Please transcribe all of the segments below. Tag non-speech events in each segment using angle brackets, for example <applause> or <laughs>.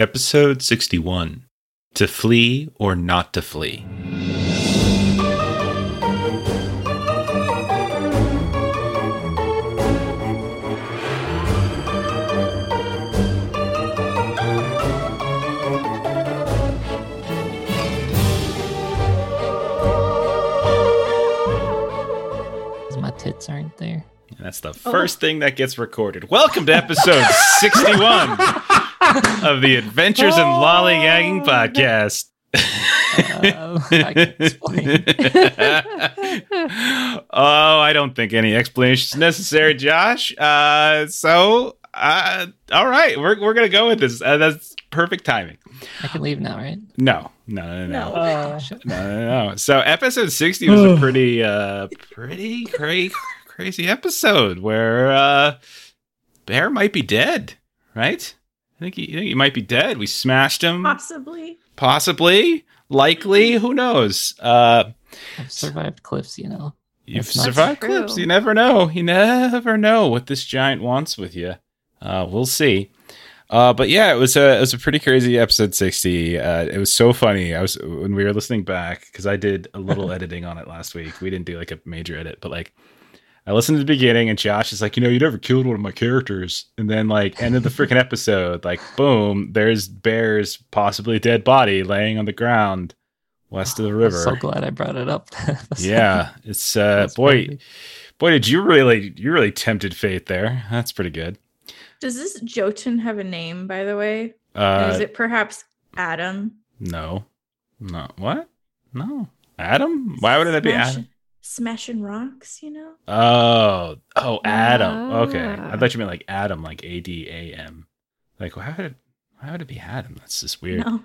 Episode 61 To Flee or Not to Flee. My tits aren't there. And that's the oh. first thing that gets recorded. Welcome to episode 61 <laughs> of the Adventures in Lollygagging podcast. Uh, I <laughs> oh, I don't think any explanation is necessary, Josh. Uh, so, uh, all right, we're, we're going to go with this. Uh, that's perfect timing. I can leave now, right? No, no, no, no. No. Uh, No, no, no. So episode 60 was a <sighs> pretty uh pretty cra- crazy episode where uh Bear might be dead, right? I think he, I think he might be dead. We smashed him Possibly. possibly, likely, who knows. Uh I've survived cliffs, you know. you've That's survived cliffs. You never know. You never know what this giant wants with you. Uh we'll see. Uh, but yeah, it was a it was a pretty crazy episode sixty. Uh, it was so funny. I was when we were listening back because I did a little <laughs> editing on it last week. We didn't do like a major edit, but like I listened to the beginning, and Josh is like, you know, you never killed one of my characters, and then like end of the freaking episode, like boom, there's Bear's possibly dead body laying on the ground west of the I'm river. so glad I brought it up. <laughs> Yeah, it's uh, that's boy, funny. boy, did you really you really tempted fate there? That's pretty good. Does this Jotun have a name, by the way? And is Uh, it perhaps Adam? no, no, what? No, Adam? Why would it be Adam? Smashing- Smashing rocks, you know? Oh, oh, Adam. Okay, I Ah. thought you meant like Adam, like A D A M. Like, why would it? Why would it be Adam? That's just weird. No.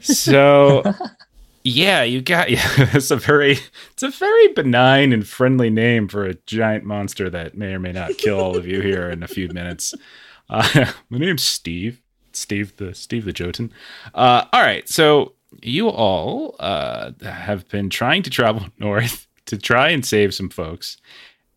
So, <laughs> yeah, you got yeah. <laughs> It's a very, it's a very benign and friendly name for a giant monster that may or may not kill all of you here in a few minutes. Uh, <laughs> my name's Steve. Steve the Steve the Jotun. Uh, all right, so you all uh, have been trying to travel north to try and save some folks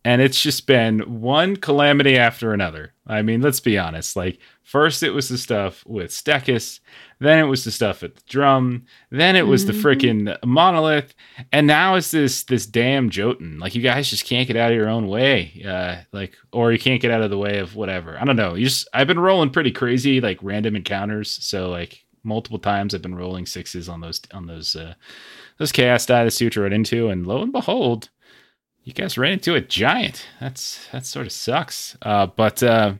and it's just been one calamity after another. I mean, let's be honest. Like, first it was the stuff with Stekis, then it was the stuff at the drum, then it was the Mhm. freaking monolith, and now it's this this damn Jotun. Like, you guys just can't get out of your own way, uh, like, or you can't get out of the way of whatever. I don't know. You just I've been rolling pretty crazy, like random encounters. So like multiple times I've been rolling sixes on those on those uh, those chaos die what you run into, and lo and behold you guys ran into a giant. That's that sort of sucks. Uh, but uh,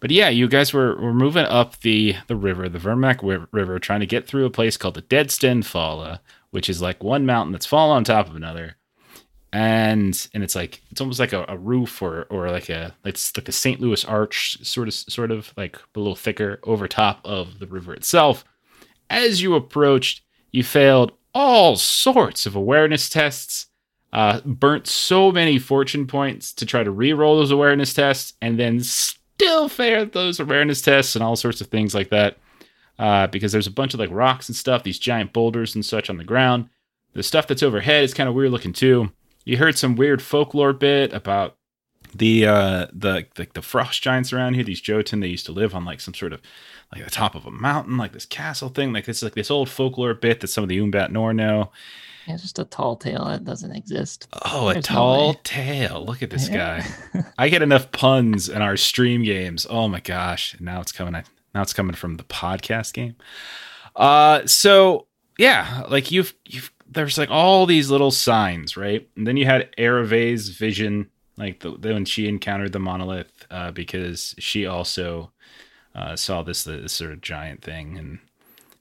but yeah, you guys were, were moving up the the river, the Vermac River, trying to get through a place called the Deadsten Falla, which is like one mountain that's fallen on top of another, and and it's like it's almost like a, a roof or or like a it's like a St. Louis arch sort of sort of like a little thicker over top of the river itself. As you approached, you failed all sorts of awareness tests uh, burnt so many fortune points to try to re-roll those awareness tests, and then still failed those awareness tests and all sorts of things like that. Uh, because there's a bunch of like rocks and stuff, these giant boulders and such on the ground. The stuff that's overhead is kind of weird looking too. You heard some weird folklore bit about the uh the like the frost giants around here, these Jotun, they used to live on like some sort of like the top of a mountain, like this castle thing. Like it's like this old folklore bit that some of the Umbat Nor know. Yeah, just a tall tale that doesn't exist. Oh, a There's no tall way. tale. Look at this <laughs> Yeah. guy. I get enough puns in our stream games. Oh my gosh. Now it's coming now it's coming from the podcast game. Uh so yeah, like you've you've there's like all these little signs, right? And then you had Arave's vision, like the, the when she encountered the monolith, uh, because she also uh, saw this this sort of giant thing, and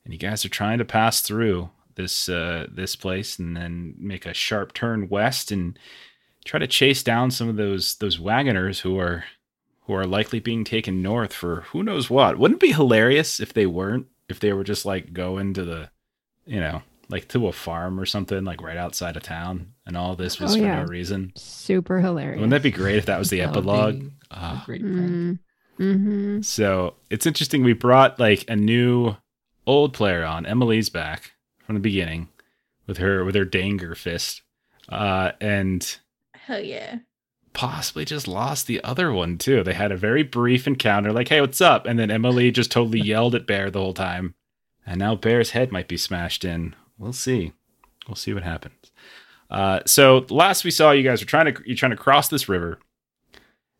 and you guys are trying to pass through this uh, this place and then make a sharp turn west and try to chase down some of those those wagoners who are who are likely being taken north for who knows what. Wouldn't it be hilarious if they weren't? If they were just like going to the, you know, like to a farm or something, like right outside of town, and all this was Oh, for yeah. no reason. Super hilarious. Wouldn't that be great if that was the That would epilogue? be a Ah. great. Mm. Mm-hmm. So it's interesting. We brought like a new old player on. Emily's back from the beginning with her with her danger fist, uh, and Hell yeah. possibly just lost the other one too. They had a very brief encounter, like, "Hey, what's up?" And then Emily just totally <laughs> yelled at Bear the whole time, and now Bear's head might be smashed in. We'll see. We'll see what happens. Uh, so last we saw, you guys were trying to you're trying to cross this river,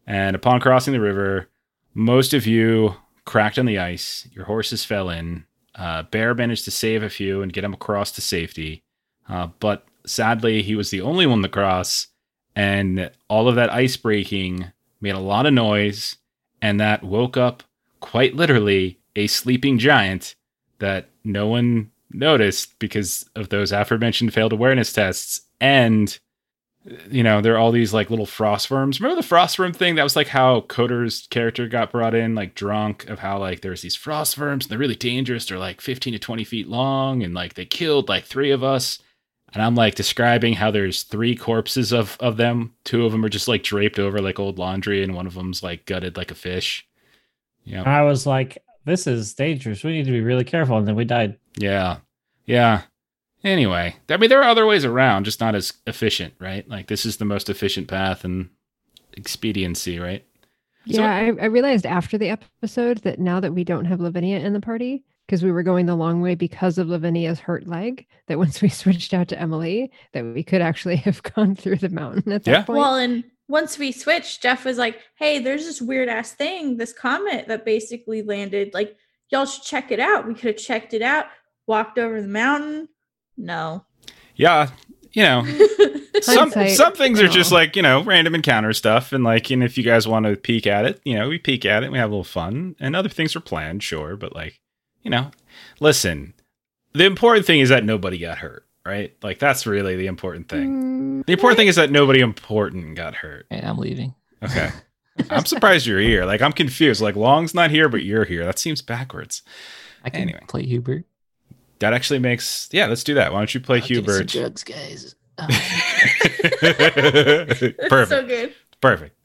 and upon crossing the river, most of you cracked on the ice. Your horses fell in. Uh, Bear managed to save a few and get them across to safety, uh, but sadly, he was the only one to cross, and all of that ice breaking made a lot of noise, and that woke up quite literally a sleeping giant that no one noticed because of those aforementioned failed awareness tests and you know there are all these like little frost worms remember the frost worm thing that was like how coder's character got brought in like drunk of how like there's these frost worms and they're really dangerous they're like 15 to 20 feet long and like they killed like three of us and i'm like describing how there's three corpses of of them two of them are just like draped over like old laundry and one of them's like gutted like a fish Yeah. I was like, this is dangerous. We need to be really careful. And then we died. Yeah. Yeah. Anyway, I mean, there are other ways around, just not as efficient, right? Like, this is the most efficient path and expediency, right? So- Yeah, I, I realized after the episode that now that we don't have Lavinia in the party, because we were going the long way because of Lavinia's hurt leg, that once we <laughs> switched out to Emily, that we could actually <laughs> have gone through the mountain at that Yeah. point. Well, and once we switched, Jeff was like, "Hey, there's this weird ass thing, this comet that basically landed. Like, y'all should check it out. We could have checked it out, walked over the mountain. No. Yeah. You know, <laughs> some some things are just like you know random encounter stuff, and like, and if you guys want to peek at it, you know, we peek at it, we have a little fun, and other things are planned, sure, but like, you know, listen, the important thing is that nobody got hurt, right? Like, that's really the important thing. Mm, The important thing is that nobody important got hurt. Right, I'm leaving. Okay. <laughs> I'm surprised you're here. Like I'm confused. Like Long's not here, but you're here. That seems backwards. I can Anyway. play Hubert. That actually makes yeah. Let's do that. Why don't you play I'll Hubert? drugs, guys. <laughs> Oh, Perfect. <laughs> so good. Perfect.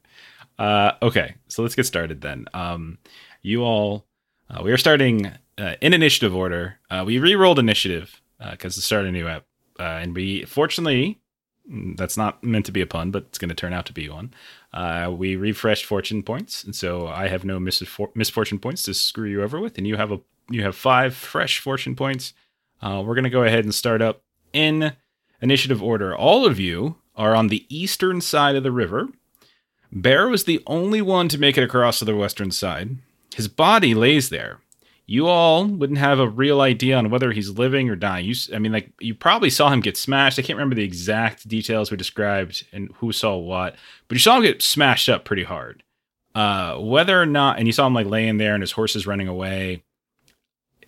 Uh, okay, so let's get started then. Um, you all, uh, we are starting uh, in initiative order. Uh, we re-rolled initiative because to start a new app, uh, and we fortunately mm, that's not meant to be a pun, but it's going to turn out to be one. Uh, we refreshed fortune points, and so I have no misfor- misfortune points to screw you over with, and you have a you have five fresh fortune points. Uh, we're going to go ahead and start up in initiative order. All of you are on the eastern side of the river. Bear was the only one to make it across to the western side. His body lays there. You all wouldn't have a real idea on whether he's living or dying. You, I mean, like you probably saw him get smashed. I can't remember the exact details we described and who saw what, but you saw him get smashed up pretty hard. Uh, whether or not, and you saw him like laying there and his horse is running away.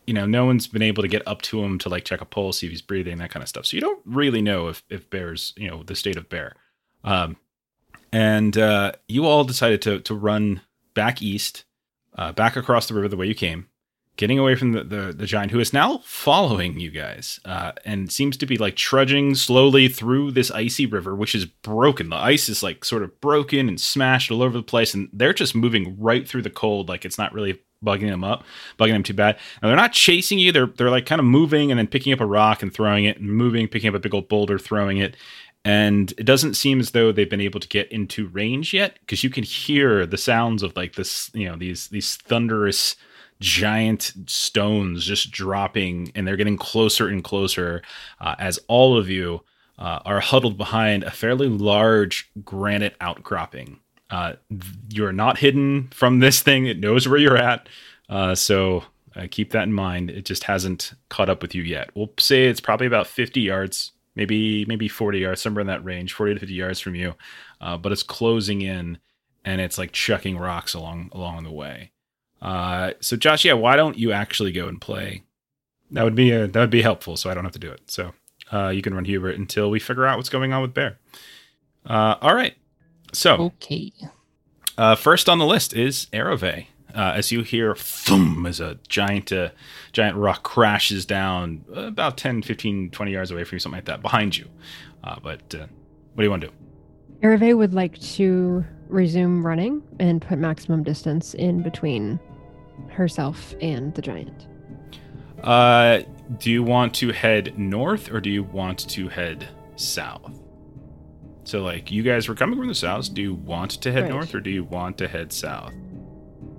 You know, no one's been able to get up to him to like check a pulse, see if he's breathing, that kind of stuff. So you don't really know if if Bear's, you know, the state of Bear. Um, and uh, you all decided to to run back east, uh, back across the river the way you came, getting away from the the, the giant who is now following you guys, uh, and seems to be like trudging slowly through this icy river, which is broken. The ice is like sort of broken and smashed all over the place, and they're just moving right through the cold, like it's not really bugging them up, bugging them too bad. Now they're not chasing you; they're they're like kind of moving and then picking up a rock and throwing it, and moving, picking up a big old boulder, throwing it, and it doesn't seem as though they've been able to get into range yet because you can hear the sounds of like this you know these these thunderous giant stones just dropping and they're getting closer and closer uh, as all of you uh, are huddled behind a fairly large granite outcropping uh, you're not hidden from this thing. It knows where you're at. Uh, so uh, keep that in mind. It just hasn't caught up with you yet. We'll say it's probably about 50 yards maybe maybe 40 yards somewhere in that range 40 to 50 yards from you. Uh, but it's closing in and it's like chucking rocks along along the way. Uh, so josh yeah why don't you actually go and play? That would be a, that would be helpful so i don't have to do it. So uh, you can run hubert until we figure out what's going on with bear. Uh, all right so okay. uh, first on the list is Erove. Uh, as you hear thum as a giant uh, giant rock crashes down about 10 15 20 yards away from you something like that behind you uh, but uh, what do you want to do Hervé would like to resume running and put maximum distance in between herself and the giant. uh, do you want to head north or do you want to head south So like you guys were coming from the south. Do you want to head Right. north or do you want to head south?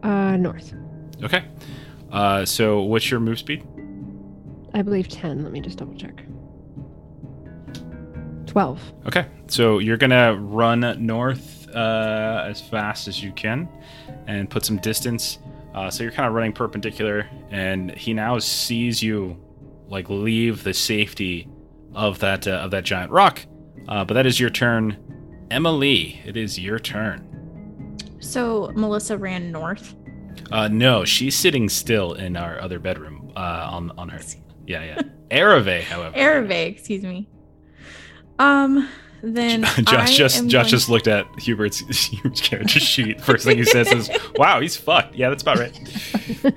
Uh, north. Okay. Uh, so what's your move speed? I believe 10. Let me just double check. 12. Okay, so you're gonna run north uh, as fast as you can, and put some distance. Uh, so you're kind of running perpendicular, and he now sees you like leave the safety of that uh, of that giant rock. Uh, but that is your turn, Emily. It is your turn. So Melissa ran north. Uh, no, she's sitting still in our other bedroom uh, on on her. Yeah, yeah. <laughs> Ereve, however, Ereve, excuse me. Um, then <laughs> Josh I just Josh going- just looked at Hubert's <laughs> Hubert's character sheet. First thing he says is, "Wow, he's fucked." Yeah, that's about right.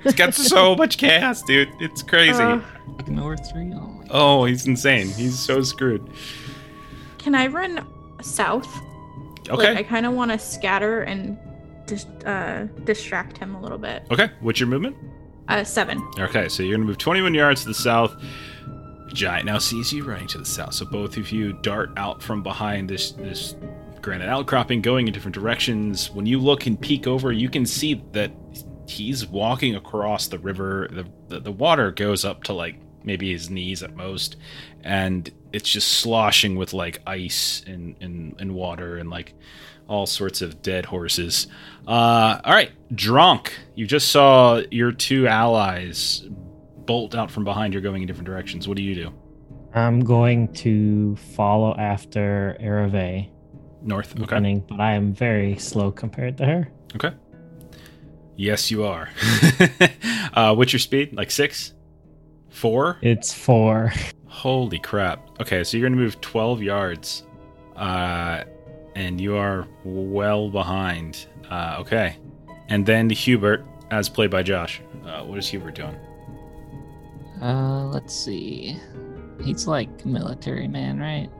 He's got so much chaos, dude. It's crazy. Uh, Ignore three. Oh my oh, he's insane. He's so screwed. Can I run south? Okay. Like, I kind of want to scatter and just uh, distract him a little bit. okay. What's your movement? Uh, seven. Okay, so you're gonna move 21 yards to the south. Giant now sees you running to the south. So both of you dart out from behind this this granite outcropping, going in different directions. When you look and peek over, you can see that he's walking across the river. The the, the water goes up to like maybe his knees at most, and it's just sloshing with like ice and and, and water and like all sorts of dead horses. Uh, all right, drunk. You just saw your two allies bolt out from behind. You're going in different directions. What do you do? I'm going to follow after Erave North. Okay. running, but I am very slow compared to her. Okay. Yes, you are. <laughs> uh, what's your speed? Like six? Four? It's four. Holy crap. Okay, so you're going to move 12 yards. Uh, and you are well behind. Uh, okay. And then Hubert, as played by Josh. Uh, what is Hubert doing? Uh, let's see. He's like military man, right?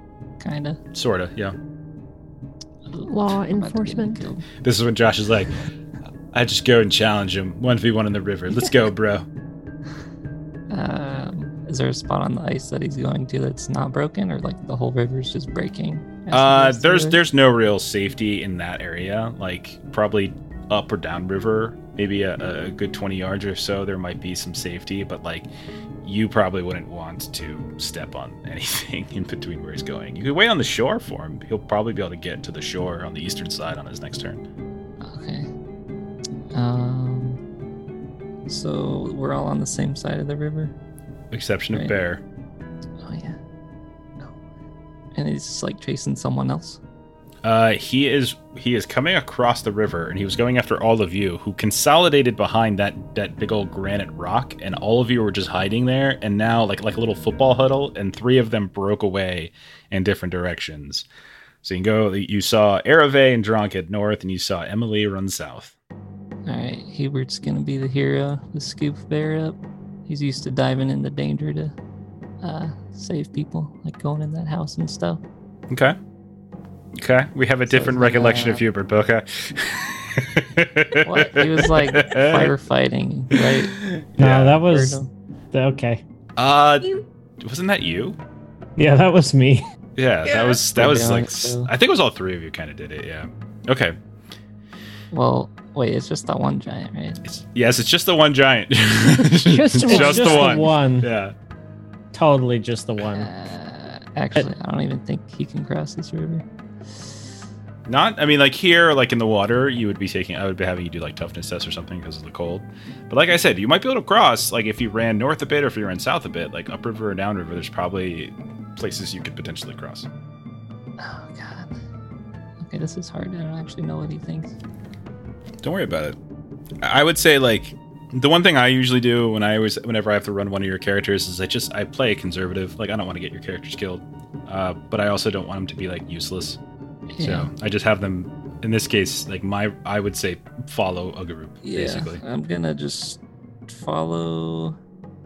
Kinda. Sorta, yeah. Law I'm about to get me enforcement. This is when Josh is like, I just go and challenge him. 1v1 in the river. Let's go, bro. <laughs> Um, is there a spot on the ice that he's going to that's not broken, or like the whole river's just breaking? Uh, there's there's no real safety in that area. Like probably up or down river, maybe a, a good 20 yards or so. There might be some safety, but like you probably wouldn't want to step on <laughs> anything in between where he's going. You could wait on the shore for him. He'll probably be able to get to the shore on the eastern side on his next turn. Okay. Um. So we're all on the same side of the river. Exception of Bear. Oh yeah. Oh. And he's like chasing someone else. Uh, he is he is coming across the river, and he was going after all of you, who consolidated behind that that big old granite rock, and all of you were just hiding there. And now, like like a little football huddle, and three of them broke away in different directions. So you can go. You saw Erave and Drunk head north, and you saw Emily run south. All right, Hubert's gonna be the hero to scoop Bear up. He's used to diving into danger to uh, save people, like going in that house and stuff. Okay. Okay. We have a So different it's like, recollection uh, of Hubert, but okay. <laughs> What? He was like firefighting, right? <laughs> No, Yeah. that was okay. Uh, wasn't that you? Yeah, that was me. Yeah, Yeah. that was that was like it, I think it was all three of you kind of did it. Yeah. Okay. Well, wait, it's just that one giant, right? It's, yes, it's just the one giant. just, Just <laughs> one. Just the one. The Yeah. Totally just the one. Uh, actually, I don't even think he can cross this river. Not. I mean, like here, like in the water, you would be taking. I would be having you do like toughness tests or something because of the cold. But like I said, you might be able to cross. Like if you ran north a bit or if you ran south a bit, like upriver or downriver, there's probably places you could potentially cross. Oh god. Okay, this is hard. I don't actually know what he thinks. Don't worry about it. I would say like the one thing I usually do when I always whenever I have to run one of your characters is I just I play conservative. Like I don't want to get your characters killed, uh, but I also don't want them to be like useless. Yeah. So I just have them. In this case, like my I would say follow a group Yeah, basically. I'm gonna just follow.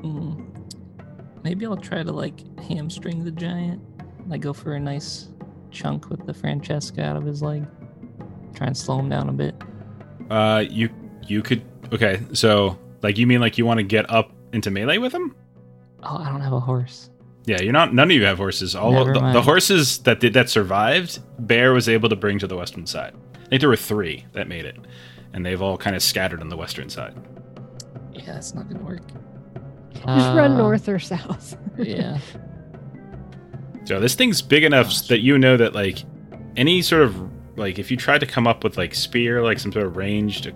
Hmm, maybe I'll try to like hamstring the giant. Like go for a nice chunk with the francisca out of his leg. Try and slow him down a bit. Uh, you you could okay. So like you mean like you want to get up into melee with him? Oh, I don't have a horse. Yeah, you're not. None of you have horses. All Never of the, the horses that did, that survived, Bear was able to bring to the western side. I think there were three that made it, and they've all kind of scattered on the western side. Yeah, that's not gonna work. Just run Uh, north or south. Yeah. So this thing's big enough Gosh. that you know that like any sort of like if you tried to come up with like spear, like some sort of ranged,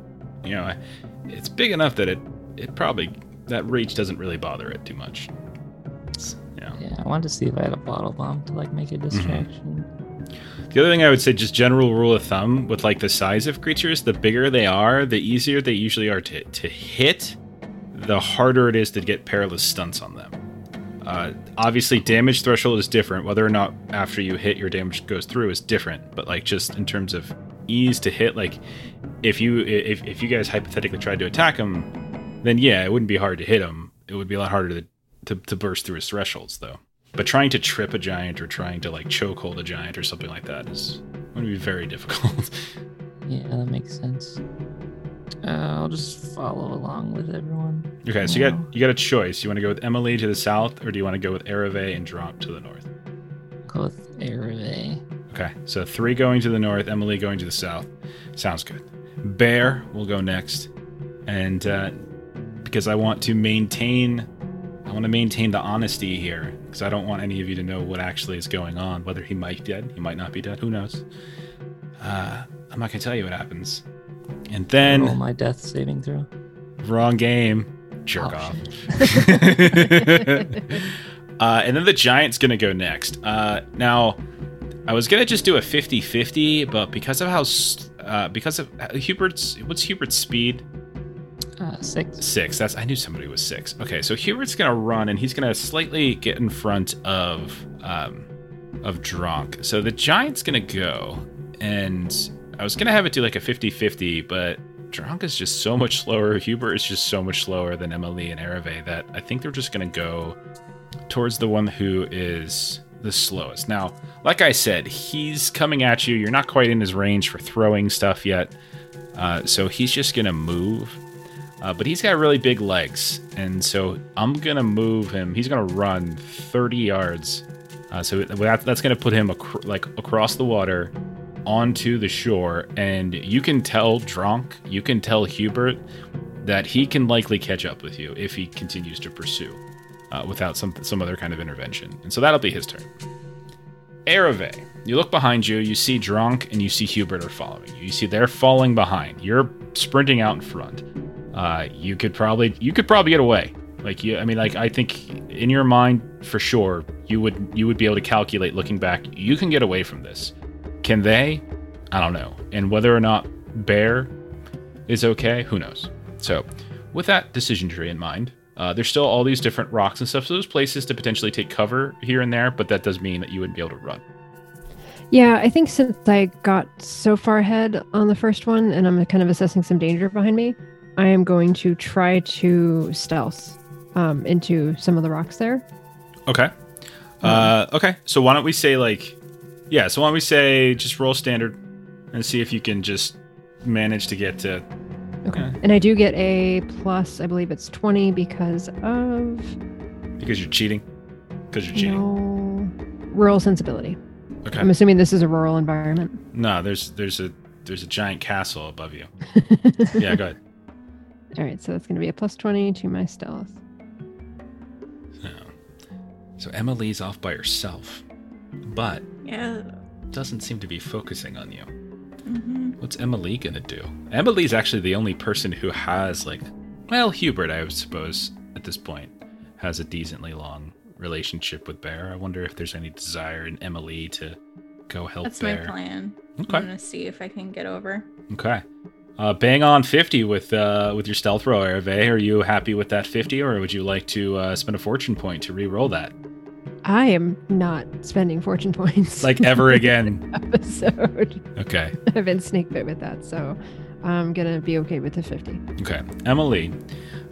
you know, it's big enough that it it probably that reach doesn't really bother it too much. Yeah. Yeah, I wanted to see if I had a bottle bomb to like make a mm-hmm. distraction. The other thing I would say, just general rule of thumb with like the size of creatures, the bigger they are, the easier they usually are to, to hit, the harder it is to get perilous stunts on them. Uh, obviously, damage threshold is different. Whether or not after you hit your damage goes through is different. But like just in terms of ease to hit, like if you if, if you guys hypothetically tried to attack him, then yeah, it wouldn't be hard to hit him. It would be a lot harder to to, to burst through his thresholds though. But trying to trip a giant or trying to like chokehold a giant or something like that is going to be very <laughs> difficult. Yeah, that makes sense. Uh, I'll just follow along with everyone. okay, so you got you got a choice. You want to go with Emily to the south, or do you want to go with Ereve and Drop to the north? Go with Ereve. Okay, so three going to the north, Emily going to the south. Sounds good. Bear will go next, and uh, because I want to maintain, I want to maintain the honesty here, because I don't want any of you to know what actually is going on. Whether he might be dead, he might not be dead. Who knows? Uh, I'm not gonna tell you what happens. And then Roll my death saving throw. Wrong game. Jerk Oh, off. <laughs> uh, and then the Giant's going to go next. Uh, now, I was going to just do a 50 50, but because of how. Uh, because of uh, Hubert's. What's Hubert's speed? Uh, six. Six. That's I knew somebody was six. Okay, so Hubert's gonna run and he's gonna slightly get in front of um of Drunk. So the giant's gonna go and I was gonna have it do like a 50-50, but Dronk is just so much slower. Hubert is just so much slower than Emily and Ereve that I think they're just gonna go towards the one who is the slowest. Now, like I said, he's coming at you. You're not quite in his range for throwing stuff yet. Uh, so he's just gonna move uh, but he's got really big legs, and so I'm gonna move him. He's gonna run 30 yards, uh, so that, that's gonna put him ac- like across the water onto the shore. And you can tell Dronk, you can tell Hubert that he can likely catch up with you if he continues to pursue uh, without some some other kind of intervention. And so that'll be his turn. Ereve, you look behind you, you see Dronk and you see Hubert are following you. You see they're falling behind. You're sprinting out in front. Uh, you could probably you could probably get away. Like you, I mean, like I think in your mind for sure you would you would be able to calculate looking back. You can get away from this. Can they? I don't know. And whether or not Bear is okay, who knows? So, with that decision tree in mind, uh, there's still all these different rocks and stuff. So there's places to potentially take cover here and there, but that does mean that you wouldn't be able to run. Yeah, I think since I got so far ahead on the first one and I'm kind of assessing some danger behind me, I am going to try to stealth um, into some of the rocks there. Okay. Uh, okay. So why don't we say like, yeah. So why don't we say just roll standard and see if you can just manage to get to. Okay. Yeah. And I do get a plus, I believe it's 20 because of Because you're cheating. Because you're cheating. no rural sensibility. Okay. I'm assuming this is a rural environment. No, there's there's a there's a giant castle above you. <laughs> Yeah, go ahead. All right, so that's going to be a plus 20 to my stealth. So, so Emily's off by herself, but Yeah. doesn't seem to be focusing on you. hmm What's Emily gonna do? Emily's actually the only person who has like, well, Hubert, I suppose, at this point, has a decently long relationship with Bear. I wonder if there's any desire in Emily to go help That's Bear. my plan. Okay. I'm gonna see if I can get over. Okay. Uh, bang on 50 with uh, with your stealth roll, Hervé. Are you happy with that 50, or would you like to uh, spend a fortune point to re-roll that? I am not spending fortune points. Like ever <laughs> again? episode. Okay. <laughs> I've been snake bit with that, so I'm gonna be okay with the 50. Okay, Emily,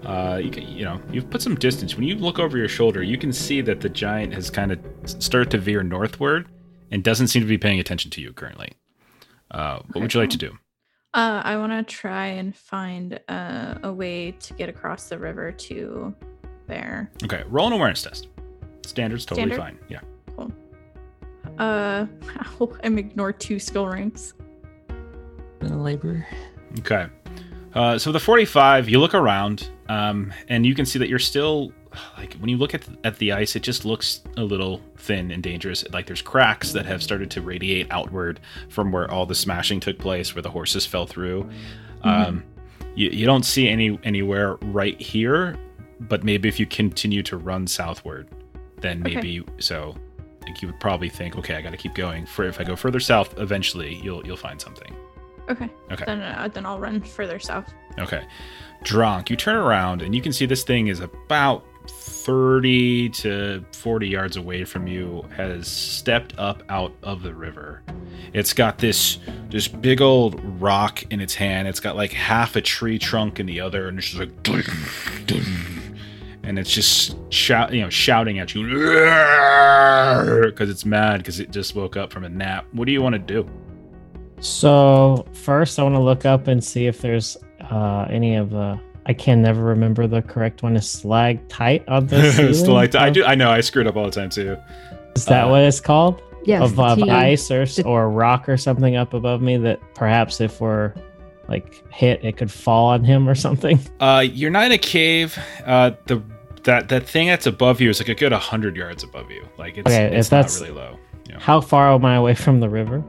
uh, you, can- you know you've put some distance. When you look over your shoulder, you can see that the giant has kind of started to veer northward and doesn't seem to be paying attention to you currently. Uh, what would you like to do? Uh, I want to try and find uh, a way to get across the river to there. Okay, roll an awareness test. Standard's totally Standard? fine. Yeah. Cool. Uh, <laughs> I'm ignore two skill ranks. Been a laborer. Okay. Uh, so the 45, you look around, um, and you can see that you're still like when you look at at the ice, it just looks a little thin and dangerous. Like there's cracks that have started to radiate outward from where all the smashing took place, where the horses fell through. Um, you, you don't see any anywhere right here, but maybe if you continue to run southward, then Okay. maybe so. Like you would probably think, okay, I got to keep going. For if I go further south, eventually you'll you'll find something. Okay. Okay. Then uh, then I'll run further south. Okay. Drunk, you turn around and you can see this thing is about 30 to 40 yards away from you has stepped up out of the river. It's got this this big old rock in its hand. It's got like half a tree trunk in the other and it's just like. <clears throat> and it's just shout, you know, shouting at you because it's mad because it just woke up from a nap. What do you want to do? So first, I want to look up and see if there's uh, any of the. I can never remember the correct one. Is slag tight on the <laughs> ceiling? Stalactite. I do. I know. I screwed up all the time too. Is that uh, what it's called? Yes. of, of ice or or rock or something up above me that perhaps if we're like hit, it could fall on him or something. Uh, you're not in a cave. Uh, the that that thing that's above you is like a good hundred yards above you. Like it's, Okay, it's if not that's- really low. How far am I away from the river?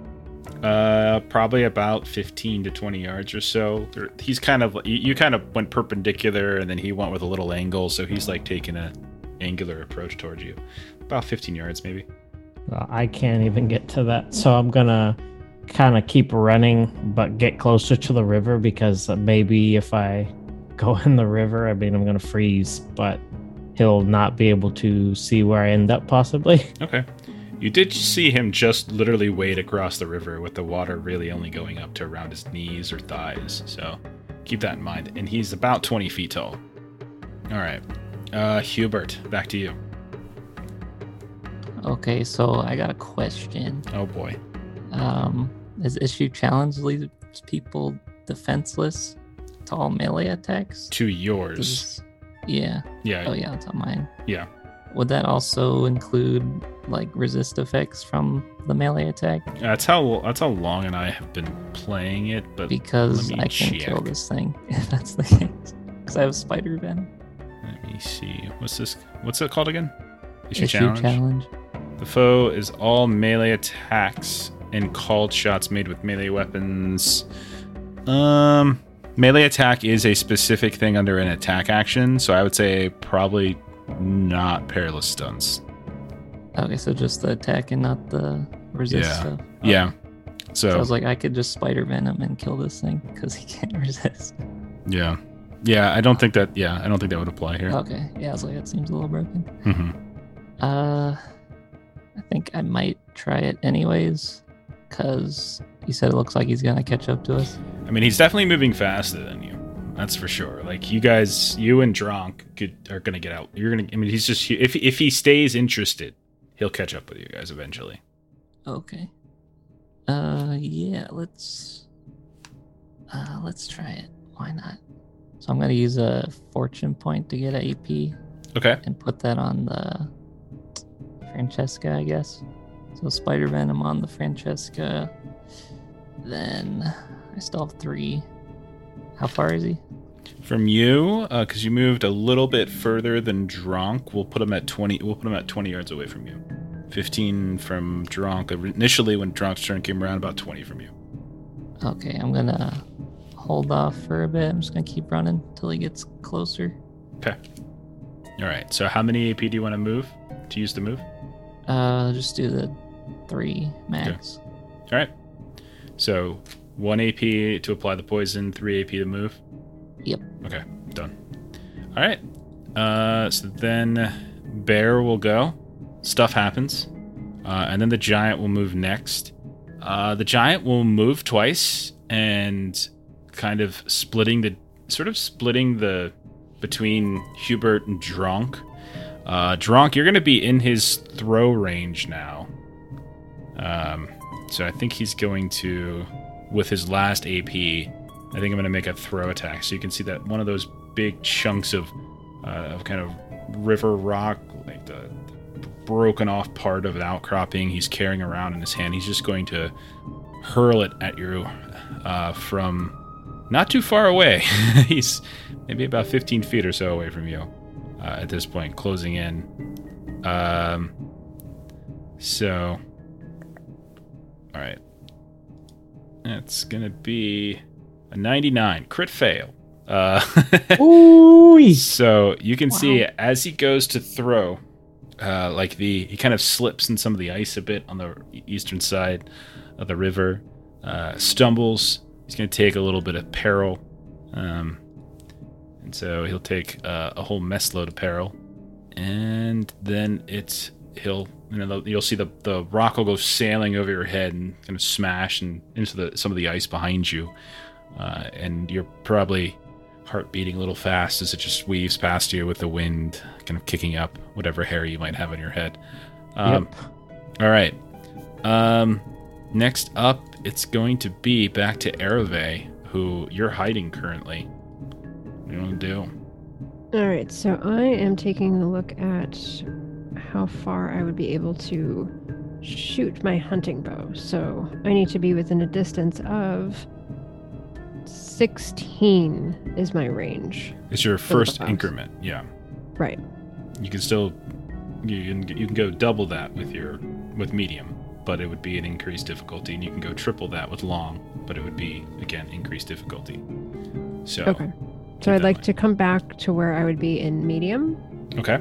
Uh, probably about fifteen to twenty yards or so. He's kind of you, you kind of went perpendicular, and then he went with a little angle, so he's like taking a angular approach towards you. About fifteen yards, maybe. I can't even get to that, so I'm gonna kind of keep running, but get closer to the river because maybe if I go <laughs> in the river, I mean I'm gonna freeze, but he'll not be able to see where I end up possibly. <laughs> Okay. You did see him just literally wade across the river with the water really only going up to around his knees or thighs. So keep that in mind. And he's about 20 feet tall. All right. Uh, Hubert, back to you. Okay, so I got a question. Oh boy. Um, is issue challenge leaves people defenseless to all melee attacks? To yours. Yeah. Yeah. Oh yeah, it's on mine. Yeah. Would that also include like resist effects from the melee attack? That's how that's how long and I have been playing it, but Because I can kill this thing <laughs> if that's the case. Because I have spider venom. let me see. What's this what's it called again? Issue, Issue challenge. challenge. The foe is all melee attacks and called shots made with melee weapons. Um, melee attack is a specific thing under an attack action, so I would say probably not perilous stunts. Okay, so just the attack and not the resist Yeah. stuff. Yeah. So I was like, I could just spider venom and kill this thing <laughs> because he can't <laughs> resist. yeah, yeah. I don't think that. Yeah, I don't think that would apply here. Okay, yeah, I was like, that seems a little broken. hmm Uh, I think I might try it anyways, because he said it looks like he's gonna catch up to us. I mean, he's definitely moving faster than you. That's for sure. Like you guys, you and Dronk could, are gonna get out. You're gonna. I mean, he's just if if he stays interested, he'll catch up with you guys eventually. Okay. Uh, yeah, let's. Uh, let's try it. Why not? So I'm gonna use a fortune point to get a AP Okay. and put that on the francisca, I guess. So spider venom on the francisca. Then I still have three. How far is he? From you, because you moved a little bit further than Dronk, we'll put him at twenty. We'll put him at twenty yards away from you. Fifteen from Dronk. Initially, when Dronk's turn came around, about twenty from you. Okay, I'm gonna hold off for a bit. I'm just gonna keep running till he gets closer. Okay. All right. So, how many AP do you want to move to use the move? Uh, just do the three max. All right. So, one AP to apply the poison, three AP to move. Yep. Okay, done. All right. Uh, so then Bear will go. Stuff happens. Uh, and then the giant will move next. Uh, the giant will move twice and kind of splitting the sort of splitting the between Hubert and Dronk. Uh, Dronk, you're going to be in his throw range now. Um, so I think he's going to, with his last AP, I think I'm going to make a throw attack. So you can see that one of those big chunks of, uh, of kind of river rock, like the, the broken off part of an outcropping he's carrying around in his hand. He's just going to hurl it at you uh, from not too far away. <laughs> he's maybe about 15 feet or so away from you uh, at this point, closing in. Um, so, all right. That's going to be a 99. Crit fail. Uh, <laughs> Ooh. so you can see as he goes to throw, uh, like the he kind of slips in some of the ice a bit on the eastern side of the river, uh, stumbles. He's going to take a little bit of peril, um, and so he'll take uh, a whole mess load of peril, and then it's he'll you know you'll see the the rock will go sailing over your head and kind of smash and into the some of the ice behind you, uh, and you're probably heart beating a little fast as it just weaves past you with the wind kind of kicking up whatever hair you might have on your head. Um, yep. All right. Um, next up, it's going to be back to Ereve, who you're hiding currently. What do you want to do? All right, so I am taking a look at how far I would be able to shoot my hunting bow. So I need to be within a distance of 16 is my range. It's your first increment. Yeah, Right. you can still you can you can go double that with your with medium, but it would be an increased difficulty, and you can go triple that with long, but it would be again increased difficulty. So Okay. So I'd like in to come back to where I would be in medium. Okay.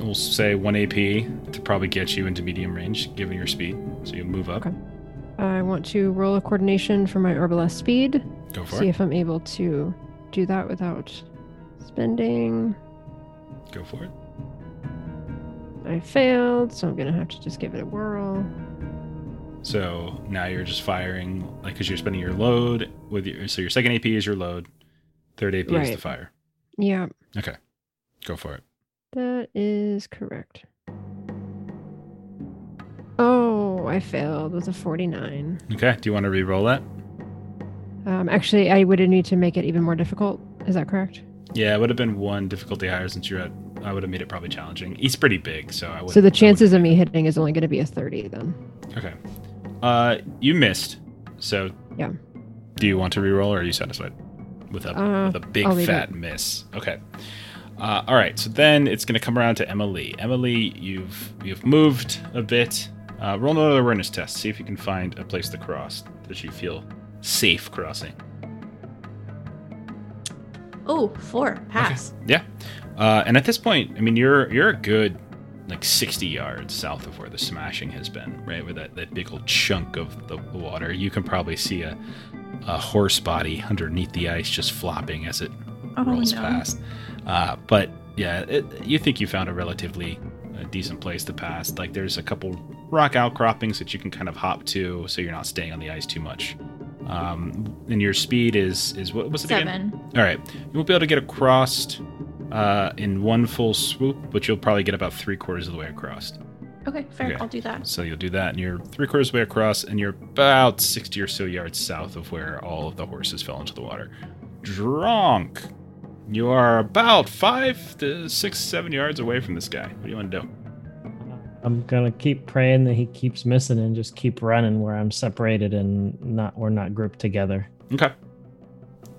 We'll say one AP to probably get you into medium range, given your speed. So you move up. Okay. I want to roll a coordination for my Arbalest speed. Go for See it. See if I'm able to do that without spending. Go for it. I failed, so I'm gonna have to just give it a whirl. So now you're just firing, like, because you're spending your load with your. So your second AP is your load, third AP is the fire. Yeah, Okay. Go for it. That is correct. Oh, I failed with a 49. Okay. Do you want to re-roll that? Um, actually, I would need to make it even more difficult. Is that correct? Yeah, it would have been one difficulty higher since you're at. I would have made it probably challenging. He's pretty big, so I would. So the chances of me hitting is only going to be a 30 then. Okay. Uh, you missed. So. Yeah. Do you want to re-roll, or are you satisfied with a Uh, with a big fat miss? Okay. Uh, all right. So then it's going to come around to Emily. Emily, you've you've moved a bit. Uh, roll another awareness test. See if you can find a place to cross that you feel safe crossing. Oh, four. Pass. Yeah. Uh, and at this point, I mean, you're you're a good like 60 yards south of where the smashing has been, right? With that, that big old chunk of the water. You can probably see a, a horse body underneath the ice just flopping as it Oh, rolls no. past. Uh, but yeah, it, you think you found a relatively uh, decent place to pass. Like there's a couple rock outcroppings that you can kind of hop to, so you're not staying on the ice too much. Um, and your speed is is what was it again? Seven. All right, you won't be able to get across uh, in one full swoop, but you'll probably get about three quarters of the way across. Okay, fair. Okay. I'll do that. So you'll do that, and you're three quarters of the way across, and you're about sixty or so yards south of where all of the horses fell into the water. Drunk. You are about five to six, seven yards away from this guy. What do you want to do? I'm gonna keep praying that he keeps missing and just keep running where I'm separated and not we're not grouped together. Okay.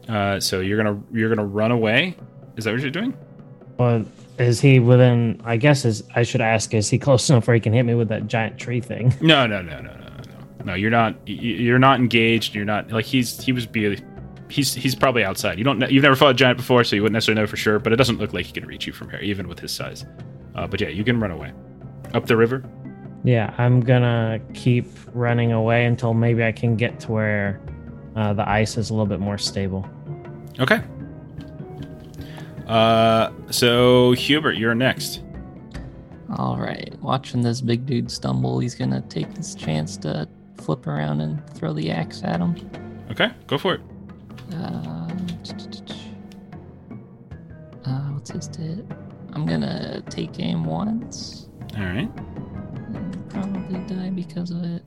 Uh, so you're gonna you're gonna run away. Is that what you're doing? But is he within? I guess is I should ask. Is he close enough where he can hit me with that giant tree thing? No, no, no, no, no, no, no. No, you're not. You're not engaged. You're not like he's. He was be. He's he's probably outside. You don't. know You've never fought a giant before, so you wouldn't necessarily know for sure. But it doesn't look like he can reach you from here, even with his size. Uh, but yeah, you can run away up the river. Yeah, I'm gonna keep running away until maybe I can get to where uh, the ice is a little bit more stable. Okay. Uh, so Hubert, you're next. All right, watching this big dude stumble, he's gonna take this chance to flip around and throw the axe at him. Okay, go for it. Uh, uh, what's his hit? I'm gonna take aim once All right. and probably die because of it.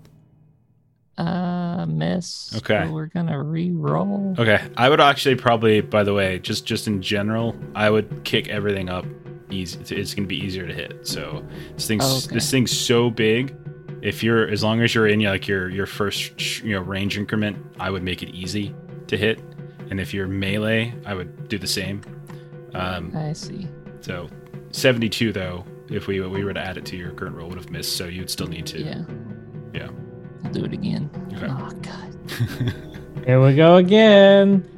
Uh, miss. Okay. So we're gonna re-roll. Okay, I would actually probably, by the way, just just in general, I would kick everything up easy. It's to be easier to hit. So this thing's Oh, okay. this thing's so big. If you're as long as you're in like your your first you know range increment, I would make it easy to hit. And if you're melee, I would do the same. Um, I see. so 72 though, if we we were to add it to your current roll, would have missed. So you'd still need to. Yeah. Yeah. I'll do it again. Okay. Oh god. <laughs> Here we go again.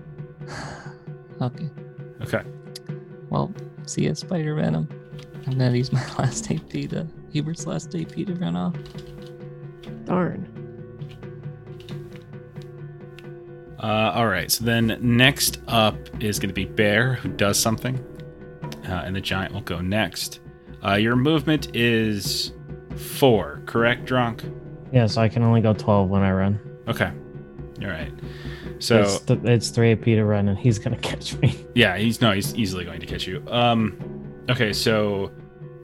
<sighs> Okay. okay. Well, see ya, Spider Venom. I'm gonna use my <laughs> last AP to Hubert's last AP to run off. Darn. Uh, all right. So then next up is going to be Bear, who does something, uh, and the giant will go next. Uh, your movement is four, correct, Drunk? Yeah, so I can only go 12 when I run. Okay. All right. So it's, th- it's 3 AP to run, and he's going <laughs> to catch me. yeah, he's no, he's easily going to catch you. Um, okay. So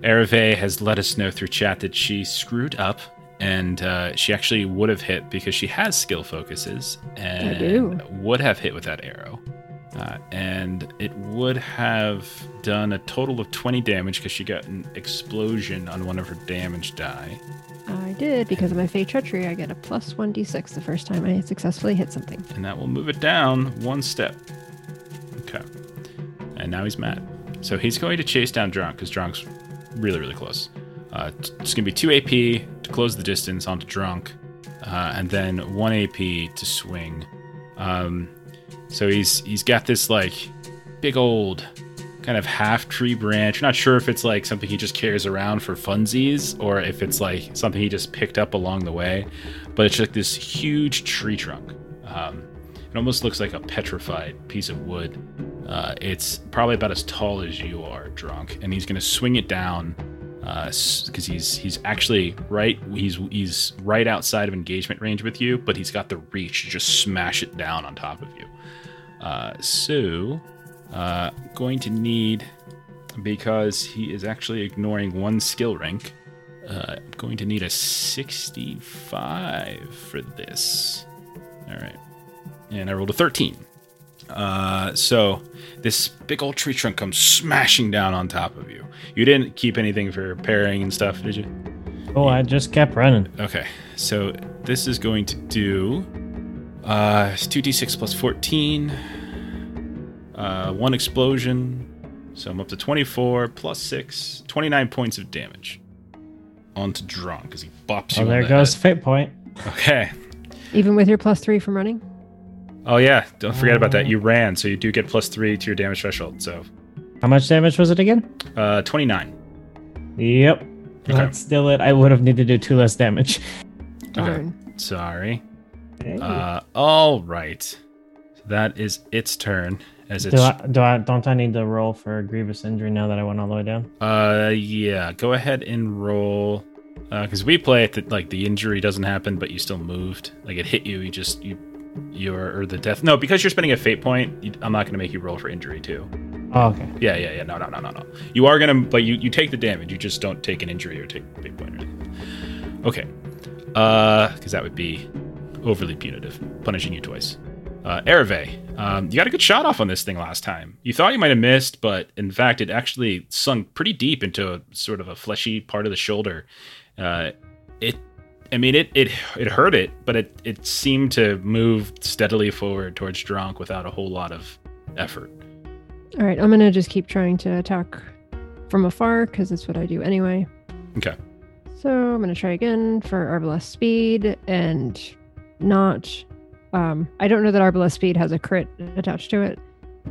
Ereve has let us know through chat that she screwed up. And uh, she actually would have hit because she has skill focuses and do. would have hit with that arrow. Uh, and it would have done a total of 20 damage because she got an explosion on one of her damage die. I did because of my Fey treachery. I get a plus one d6 the first time I successfully hit something. And that will move it down one step. Okay. And now he's mad. So he's going to chase down Drunk because Drunk's really, really close. Uh, it's going to be 2 AP to close the distance onto Drunk, uh, and then 1 AP to swing. Um, so he's he's got this like big old kind of half tree branch. Not sure if it's like something he just carries around for funsies or if it's like something he just picked up along the way. But it's like this huge tree trunk. Um, it almost looks like a petrified piece of wood. Uh, it's probably about as tall as you are, drunk, and he's gonna swing it down because he's he's actually right. He's he's right outside of engagement range with you, but he's got the reach to just smash it down on top of you. Uh, so, uh, going to need because he is actually ignoring one skill rank. Uh, I'm going to need a 65 for this. All right, and I rolled a 13. Uh, so this big old tree trunk comes smashing down on top of you. You didn't keep anything for parrying and stuff, did you? Oh, I just kept running. Okay, so this is going to do uh, 2d6 plus 14, uh, one explosion. So I'm up to 24 plus 6, 29 points of damage onto Drunk because he bops you Oh, on there the goes head. fate point. Okay. Even with your plus three from running? Oh, yeah, don't forget about that. You ran, so you do get plus 3 to your damage threshold. So How much damage was it again? uh, 29. Yep. That's still it. I would have needed to do two less damage. <laughs> Darn. Sorry. Uh, all right. So that is its turn. As it's do I, do I don't I need to roll for a grievous injury now that I went all the way down? Uh, yeah. Go ahead and roll. Because we play it that like the injury doesn't happen, but you still moved. Like it hit you. You just you you're or the death. No, because you're spending a fate point. You, I'm not going to make you roll for injury too. Oh, okay. Yeah, yeah, yeah. No, no, no, no, no. You are gonna, but you you take the damage. You just don't take an injury or take a fate point or anything. Okay. Uh, because that would be overly punitive, punishing you twice. Uh, Ereve, um, you got a good shot off on this thing last time. You thought you might have missed, but in fact, it actually sunk pretty deep into a, sort of a fleshy part of the shoulder. Uh, it, I mean, it it it hurt it, but it it seemed to move steadily forward towards Drunk without a whole lot of effort. All right, I'm gonna just keep trying to attack from afar because that's what I do anyway. Okay. So I'm gonna try again for Arbalest Speed and not. Um, I don't know that Arbalest Speed has a crit attached to it.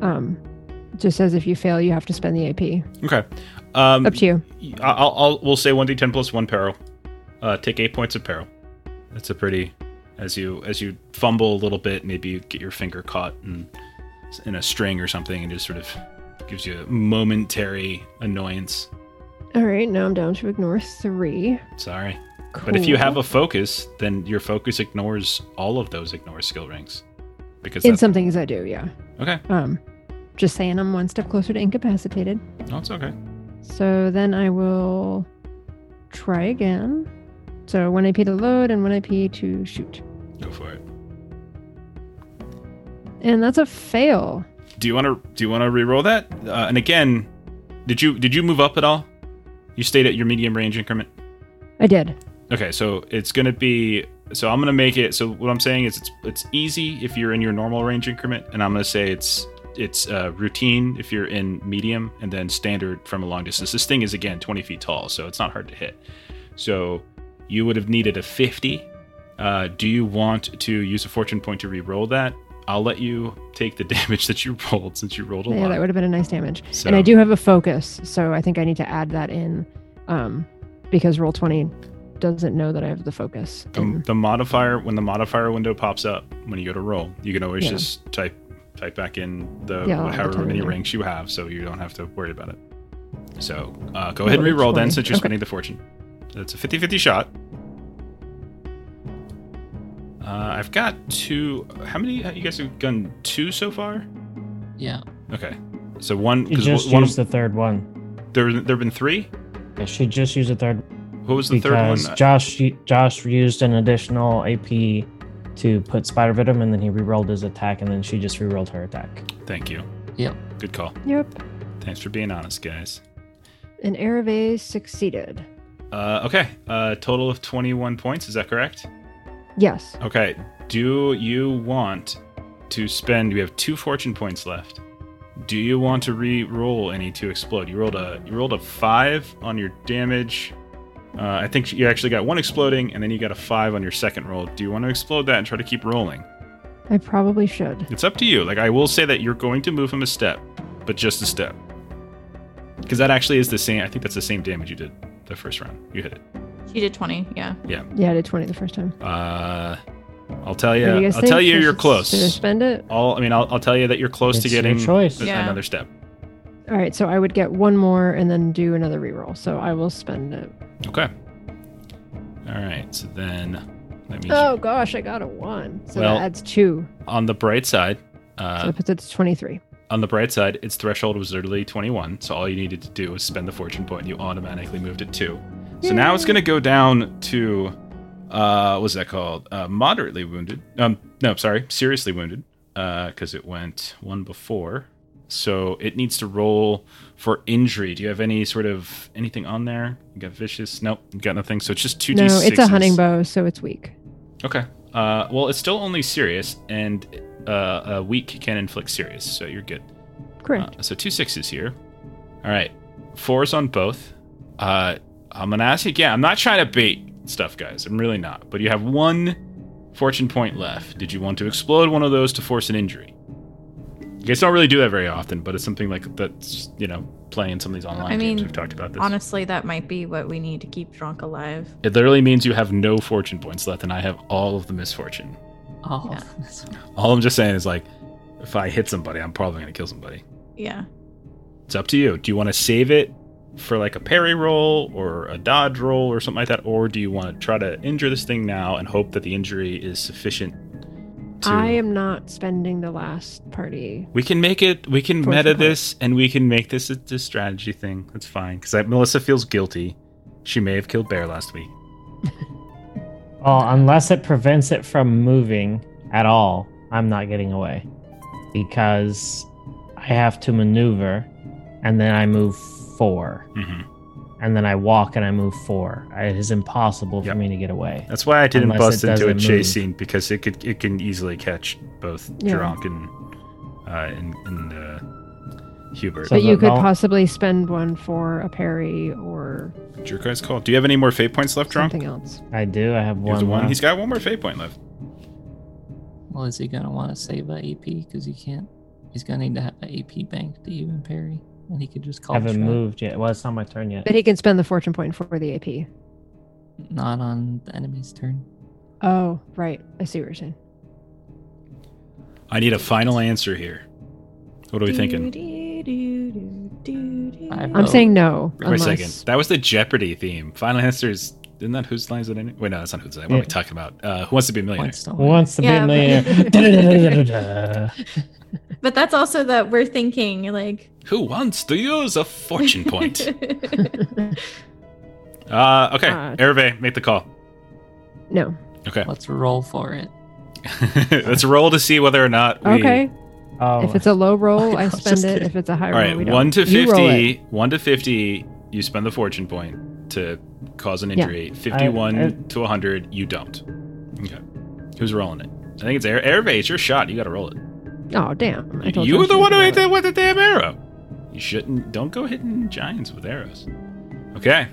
Um, just says if you fail, you have to spend the AP. Okay. Um, Up to you. I'll, I'll we'll say one d10 plus one peril. Uh, take eight points of peril. That's a pretty as you as you fumble a little bit, maybe you get your finger caught in in a string or something, and just sort of gives you a momentary annoyance. All right, now I'm down to ignore three. Sorry, but if you have a focus, then your focus ignores all of those ignore skill ranks because in some things I do, yeah. okay. Um, just saying, I'm one step closer to incapacitated. No, it's okay. So then I will try again. So one AP to load and one AP to shoot, Go for it. and that's a fail. Do you want to do you want to re-roll that? Uh, and again, did you did you move up at all? You stayed at your medium range increment. I did. Okay, so it's gonna be. So I'm gonna make it. So what I'm saying is it's it's easy if you're in your normal range increment, and I'm gonna say it's it's uh, routine if you're in medium, and then standard from a long distance. This thing is again 20 feet tall, so it's not hard to hit. So you would have needed a 50. Uh, do you want to use a fortune point to re-roll that? I'll let you take the <laughs> damage that you rolled since you rolled a lot. Yeah, lot. that would have been a nice damage. So- And I do have a focus, so I think I need to add that in, um, because roll twenty doesn't know that I have the focus. the, the modifier when the modifier window pops up when you go to roll you can always Yeah. just type type back in the Yeah, however many ranks you have so you don't have to worry about it so uh, go ahead and re-roll then since you're Okay. spending the fortune it's a 50-50 shot uh, i've got two how many you guys have done two so far Yeah. okay so one You because just one used the third one. there there have been three Yeah, she just used the third what was the third because one Josh Josh used an additional AP to put Spider Venom, and then he rerolled his attack, and then she just rerolled her attack. thank you Yep. good call Yep. thanks for being honest guys And Ereve succeeded. Uh, okay uh, total of 21 points is that correct Yes. Okay. Do you want to spend? We have two fortune points left. Do you want to re-roll any to explode? You rolled a you rolled a five on your damage. Uh, I think you actually got one exploding, and then you got a five on your second roll. Do you want to explode that and try to keep rolling? I probably should. It's up to you. Like I will say that you're going to move him a step, but just a step, because that actually is the same. I think that's the same damage you did the first round. You hit it. She did 20. Yeah. Yeah, Yeah, I did twenty the first time. Uh, I'll tell What you. do I'll think? tell you Should- you're Should I close. spend it? All I mean, I'll, I'll tell you that you're close to It's your getting choice. a- Yeah. another step. All right, so I would get one more and then do another reroll. So I will spend it. Okay. All right. So then, let me. Oh gosh, I got a one. So Well- that adds two. On the bright side, So uh, that puts it to twenty-three. On the bright side, its threshold was literally 21. So all you needed to do was spend the fortune point, and you automatically moved it two. So now it's going to go down to, uh, what's that called? Uh, moderately wounded. Um, no, sorry, seriously wounded, because it went one before. So it needs to roll for injury. Do you have any sort of anything on there? You got vicious? Nope, you got nothing. So it's just two No, d6s. it's a hunting bow, so it's weak. Okay. Uh, well, it's still only serious, and uh, a weak can inflict serious, so you're good. Correct. Uh, so two sixes here. All right, fours on both. Uh, I'm gonna ask you again. I'm not trying to bait stuff, guys. I'm really not. But you have one fortune point left. Did you want to explode one of those to force an injury? You guys don't really do that very often, but it's something like that's you know playing some of these online I games. mean, We've talked about this. Honestly, that might be what we need to keep drunk alive. it literally means you have no fortune points left, and I have all of the misfortune. Oh, Yeah. All I'm just saying is like, if I hit somebody, I'm probably gonna kill somebody. Yeah. It's up to you. Do you want to save it for like a parry roll or a dodge roll or something like that, or do you want to try to injure this thing now and hope that the injury is sufficient? To... I am not spending the last party. We can make it. We can meta point. this, and we can make this a, a strategy thing. That's fine. Because Melissa feels guilty. She may have killed Bear last week. Well, <laughs> unless it prevents it from moving at all, I'm not getting away because I have to maneuver, and then I move four, hmm and then I walk and I move four. It is impossible Yep. for me to get away. That's why I didn't bust into a chase move. scene because it could it can easily catch both Yeah. Drunk and uh, and, and uh, Hubert. So but you the- could the- possibly spend one for a parry or What's your guys' call? Do you have any more fate points left, Drunk? something else. I do. I have You have one. the one. left. He's got one more fate point left. Well, is he gonna want to save a AP? Because he can't. He's gonna need to have an AP bank to even parry, and he could just call. haven't moved yet. Well, it's not my turn yet. But he can spend the fortune point for the AP. Not on the enemy's turn. Oh, right. I see what you're saying. I need a final answer here. What are we thinking? I I'm saying no. Wait a second. That was the Jeopardy theme. Final answer is isn't that whose line is it? In? Wait, no, that's not whose line. What are we talking about? Uh, Who wants to be a millionaire? Points don't Who matter. wants to Yeah, be a but- millionaire? <laughs> But that's also that we're thinking like Who wants to use a fortune point? <laughs> uh, okay, Uh, Hervé, make the call. No. Okay, Let's roll for it. <laughs> let's roll to see whether or not we. Okay. Oh, If it's a low roll, I I was spend it. kidding. If it's a high All roll, right, we don't. one to You roll it. fifty. One to fifty. You spend the fortune point to cause an Yeah. injury. Fifty-one I- to hundred. You don't. Okay. Who's rolling it? I think it's Air Airvay. It's your shot. You got to roll it. Oh damn! I You I were the one who hit it. with the damn arrow. You shouldn't. Don't go hitting giants with arrows. Okay.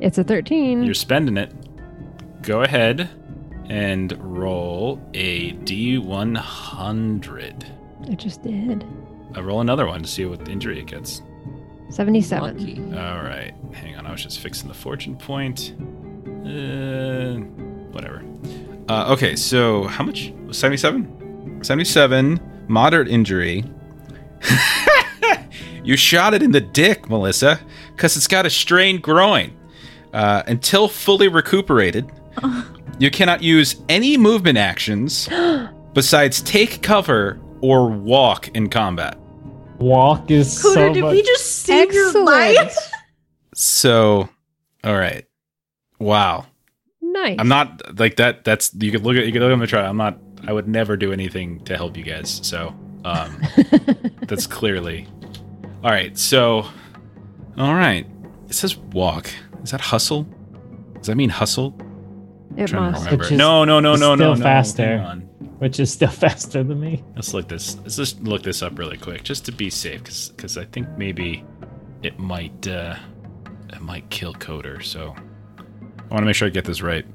It's a thirteen. You're spending it. Go ahead and roll a D100. I just did. I roll another one to see what injury it gets. Seventy-seven. Lucky. All right. Hang on. I was just fixing the fortune point. Uh, whatever. Uh, okay. So how much? 77? 77. Moderate injury. <laughs> you shot it in the dick, Melissa, because it's got a strained groin. Uh, until fully recuperated, you cannot use any movement actions <gasps> besides take cover or walk in combat. Walk is Cooter, so did much. we just save your Excellent. life? <laughs> So, all right. Wow. Nice. I'm not like that. That's you could look at you could look at my try. I'm not. I would never do anything to help you guys. So, um, <laughs> that's clearly. All right. So, all right. It says walk. Is that hustle? Does that mean hustle? it must. remember. Which is No, no, no, no, no, still no. faster. Hang on. Which is still <laughs> faster than me. Let's look this. Let's just look this up really quick, just to be safe, because I think maybe it might uh, it might kill Coder. So I want to make sure I get this right.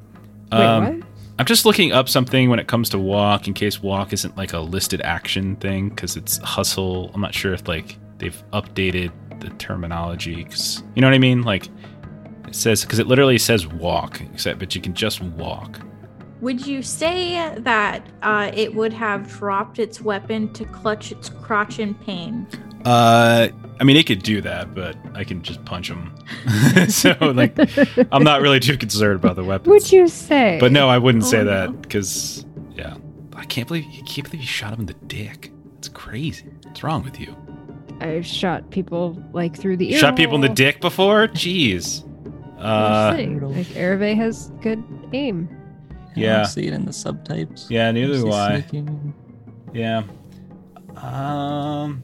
Wait, Um, what? I'm just looking up something when it comes to walk, in case walk isn't like a listed action thing, because it's hustle. I'm not sure if like they've updated the terminology, 'cause- you know what I mean? Like it says because it literally says walk, except but you can just walk. Would you say that uh, it would have dropped its weapon to clutch its crotch in pain? Uh, I mean, it could do that, but I can just punch him. <laughs> so, like, I'm not really too concerned about the weapons. Would you say? But no, I wouldn't say Oh, that no. because, yeah, I can't believe you can't believe you shot him in the dick. It's crazy. What's wrong with you? I've shot people like through the ear. Shot people in the dick before? Jeez. Uh, like Hervé has good aim. I Yeah. don't see it in the subtypes. yeah, neither I do I. sneaking. Yeah. Um,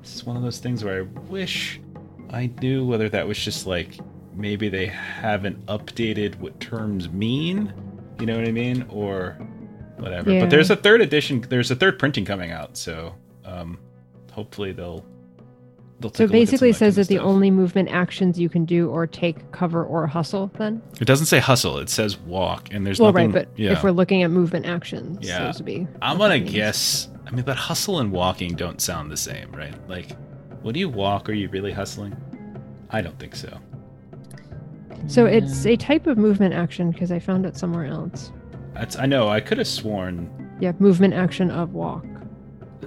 it's one of those things where I wish I knew whether that was just like maybe they haven't updated what terms mean. You know what I mean? Or whatever. Yeah. But there's a third edition. There's a third printing coming out, so um, hopefully they'll. So take a look at basically, of says kind that of the only movement actions you can do or take cover or hustle. Then, It doesn't say hustle. It says walk, and there's well, nothing. right, but yeah. if we're looking at movement actions, Yeah. those would be. I'm gonna guess. I mean, but hustle and walking don't sound the same, right? Like, when you walk, are you really hustling? I don't think so. So it's a type of movement action because I found it somewhere else. That's I know. I could have sworn. Yeah, movement action of walk.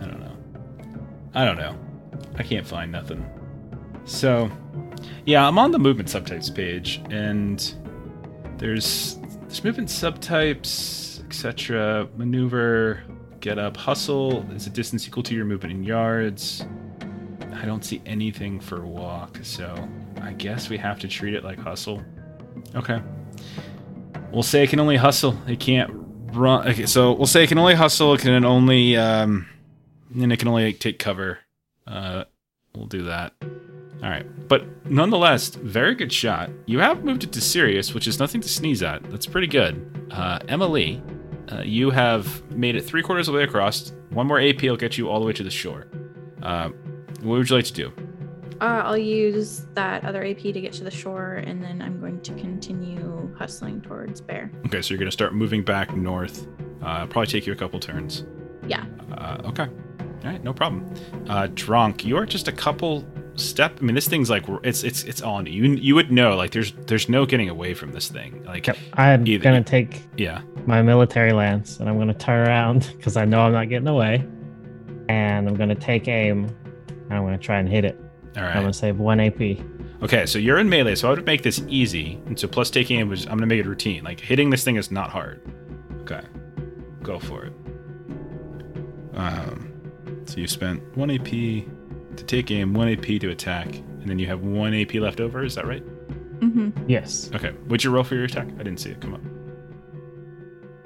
I don't know. I don't know. I can't find nothing. So, yeah, I'm on the movement subtypes page, and there's there's movement subtypes, etc. Maneuver, get up, hustle is a distance equal to your movement in yards. I don't see anything for walk, so I guess we have to treat it like hustle. Okay. We'll say it can only hustle. It can't run. Okay, so we'll say it can only hustle. It can only um, and it can only take cover. Uh, we'll do that. All right, but nonetheless, very good shot. You have moved it to serious, which is nothing to sneeze at. That's pretty good. Uh, Emily, uh, you have made it three quarters of the way across. One more AP will get you all the way to the shore. Uh, what would you like to do? Uh, I'll use that other AP to get to the shore, and then I'm going to continue hustling towards Bear. Okay, so you're going to start moving back north. Uh, probably take you a couple turns. Yeah. Uh, okay. All right, no problem. Uh, drunk, you are just a couple step. I mean, this thing's like it's it's it's on you. You would know like there's there's no getting away from this thing. Like Yep. I'm Either- gonna take yeah, my military lance and I'm gonna turn around <laughs> because I know I'm not getting away, and I'm gonna take aim. And I'm gonna try and hit it. all I'm gonna save one AP. Okay, so you're in melee, so I would make this easy. And so plus taking aim was I'm gonna make it routine. Like hitting this thing is not hard. Okay, go for it. Um, so you spent one AP to take aim, one AP to attack, and then you have one AP left over. Is that right? Mm-hmm. Yes, Okay. What'd you roll for your attack? I didn't see it come up.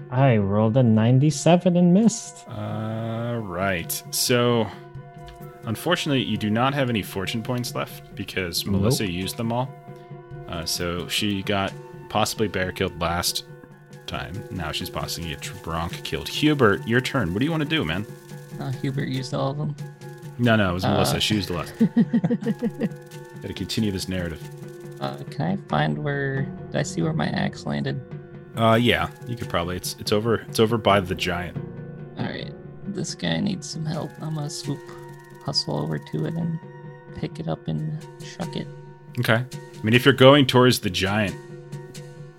I rolled a 97 and missed. Uh, right. So unfortunately, you do not have any fortune points left because Nope. Melissa used them all. Uh, so she got possibly bear killed last time. Now she's possibly get Bronk killed. Hubert, your turn. What do you want to do, man? Uh, Hubert used all of them. No, no, it was Uh. Melissa. She used the last. <laughs> Got to continue this narrative. Uh, can I find where? Did I see where my axe landed? Uh, yeah, you could probably. It's it's over. It's over by the giant. All right, this guy needs some help. I'm gonna swoop, hustle over to it, and pick it up and chuck it. Okay. I mean, if you're going towards the giant,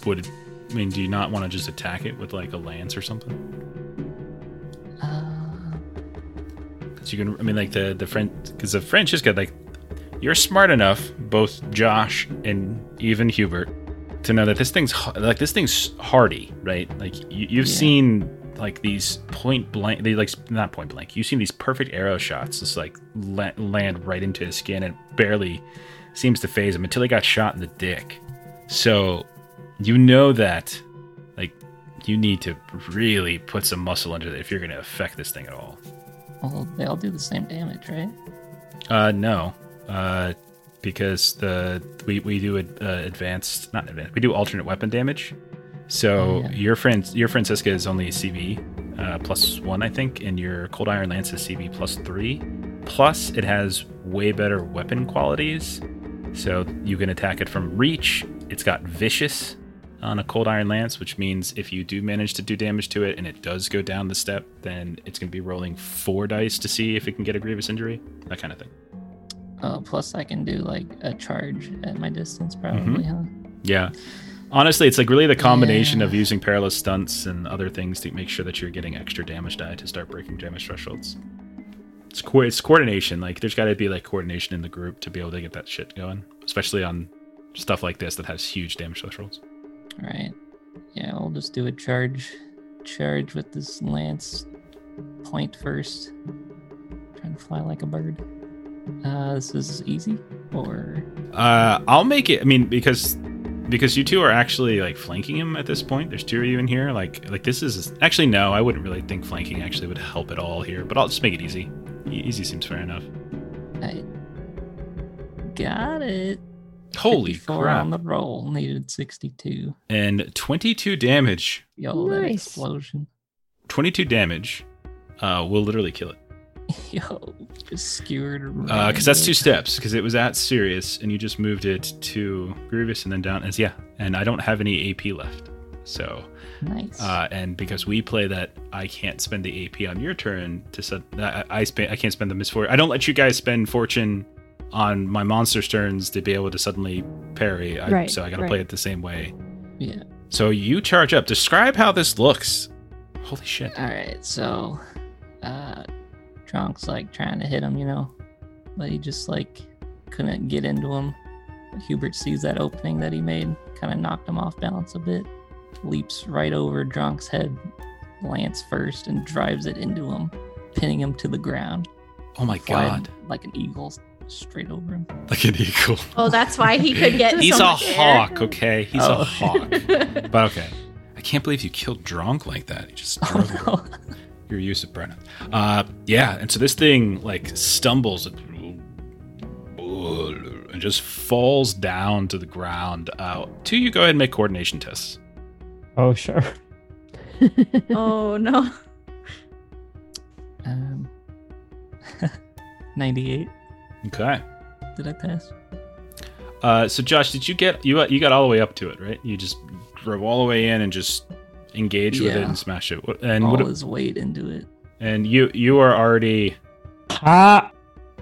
would I mean? Do you not want to just attack it with like a lance or something? Because you can. I mean, like the the French. Because the Francisca, like, you're smart enough, both Josh and even Hubert, to know that this thing's like this thing's hardy, right? Like you, you've Yeah. seen like these point blank. They like not point blank. You've seen these perfect arrow shots just like la- land right into his skin and barely seems to phase him until he got shot in the dick. So you know that like you need to really put some muscle into it if you're going to affect this thing at all. Well, they all do the same damage, right? Uh, no, uh, because the we we do ad, uh, advanced not advanced we do alternate weapon damage. So Oh, yeah. your friend your Francisca is only CB uh, plus one, I think, and your Cold Iron Lance is CB plus three. Plus, it has way better weapon qualities. So you can attack it from reach. It's got vicious on a Cold Iron Lance, which means if you do manage to do damage to it and it does go down the step, then it's going to be rolling four dice to see if it can get a grievous injury. That kind of thing. Uh, plus, I can do like a charge at my distance, Mm-hmm. probably, huh? Yeah. Honestly, it's like really the combination Yeah. of using perilous stunts and other things to make sure that you're getting extra damage die to start breaking damage thresholds. It's co- it's coordination. Like there's got to be like coordination in the group to be able to get that shit going, especially on stuff like this that has huge damage thresholds. Right. Yeah, I'll just do a charge. Charge with this lance point first. Trying to fly like a bird. Uh, this is easy, or Uh, I'll make it. I mean, because because you two are actually like flanking him at this point. There's two of you in here. Like like this is actually no. I wouldn't really think flanking actually would help at all here. But I'll just make it easy. E- Easy seems fair enough. I got it. Holy 54 crap! on the roll. Needed 62. and 22 damage. Yo, that explosion. 22 damage uh, will literally kill it. <laughs> Yo, just skewered. Uh Because Uh, that's two steps. Because it was at Serious, and you just moved it to Grievous and then down. As yeah, and I don't have any AP left. So, Nice. uh, and because we play that, I can't spend the AP on your turn to set. I, I spend. I can't spend the misfortune. I don't let you guys spend fortune on my monsters' turns to be able to suddenly parry. I, Right, so I got to right. play it the same way. yeah. So you charge up. Describe how this looks. Holy shit. All right, so uh Drunk's like trying to hit him, you know, but he just like couldn't get into him. Hubert sees that opening that he made, kind of knocked him off balance a bit, leaps right over Drunk's head, lance first, and drives it into him, pinning him to the ground. Oh my god. Like an eagle straight over him. Like an eagle. <laughs> Oh, that's why he could get. He's so a much air. hawk, okay? He's Oh. a hawk. <laughs> But okay. I can't believe you killed Dronk like that. You just drove your, Oh, your use of Brennan. Uh yeah, and so this thing like stumbles and and just falls down to the ground. Uh two you go ahead and make coordination tests. Oh, sure. <laughs> Oh no. um, 98. Okay. Did I pass? Uh so Josh, did you get you you got all the way up to it, right? You just drove all the way in and just engage with it and smash it. And All what his weight into it. and you you are already Ah,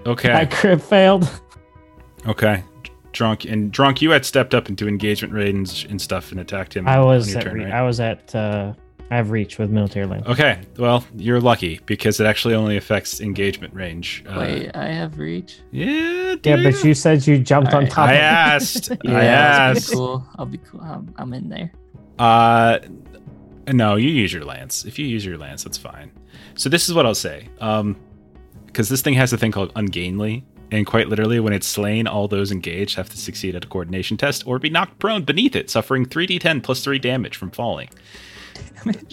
okay. I crit failed. Okay. Drunk and drunk, you had stepped up into engagement range and stuff and attacked him. I on was your at turn, re- right? I was at uh, I have reach with military lane. Okay, well, you're lucky because it actually only affects engagement range. Uh, Wait, I have reach. Yeah, Yeah, do but you said you jumped on Alright. top I of it. asked. <laughs> I Yeah, that's asked. pretty cool. I'll be cool. I'm, I'm in there. Uh, no, you use your lance. If you use your lance, that's fine. So this is what I'll say. Um, because this thing has a thing called ungainly, and quite literally, when it's slain, all those engaged have to succeed at a coordination test or be knocked prone beneath it, suffering 3d10 plus three damage from falling.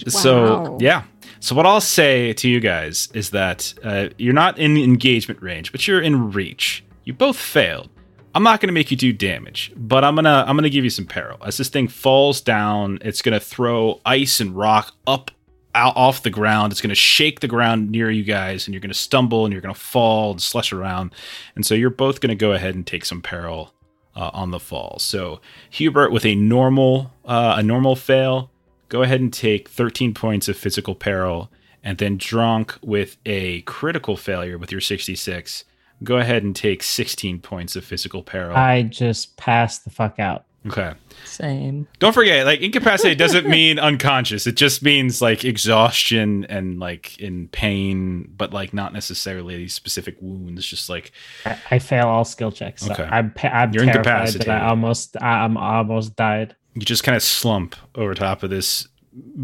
So Wow. yeah, So what I'll say to you guys is that uh, you're not in engagement range, but you're in reach. You both failed. I'm not going to make you do damage, but I'm gonna I'm gonna give you some peril. As this thing falls down, it's gonna throw ice and rock up out off the ground. It's gonna shake the ground near you guys, and you're gonna stumble and you're gonna fall and slush around. And so you're both gonna go ahead and take some peril uh, on the fall. So Hubert with a normal uh, a normal fail, go ahead and take 13 points of physical peril, and then Dronk with a critical failure with your 66 go ahead and take 16 points of physical peril. I just passed the fuck out. okay. Same. Don't forget, like incapacity <laughs> doesn't mean unconscious. It just means like exhaustion and like in pain, but like not necessarily specific wounds. Just like I, I fail all skill checks. So Okay. I'm, pa- I'm You're terrified that incapacitated. I almost I, I'm almost died. You just kind of slump over top of this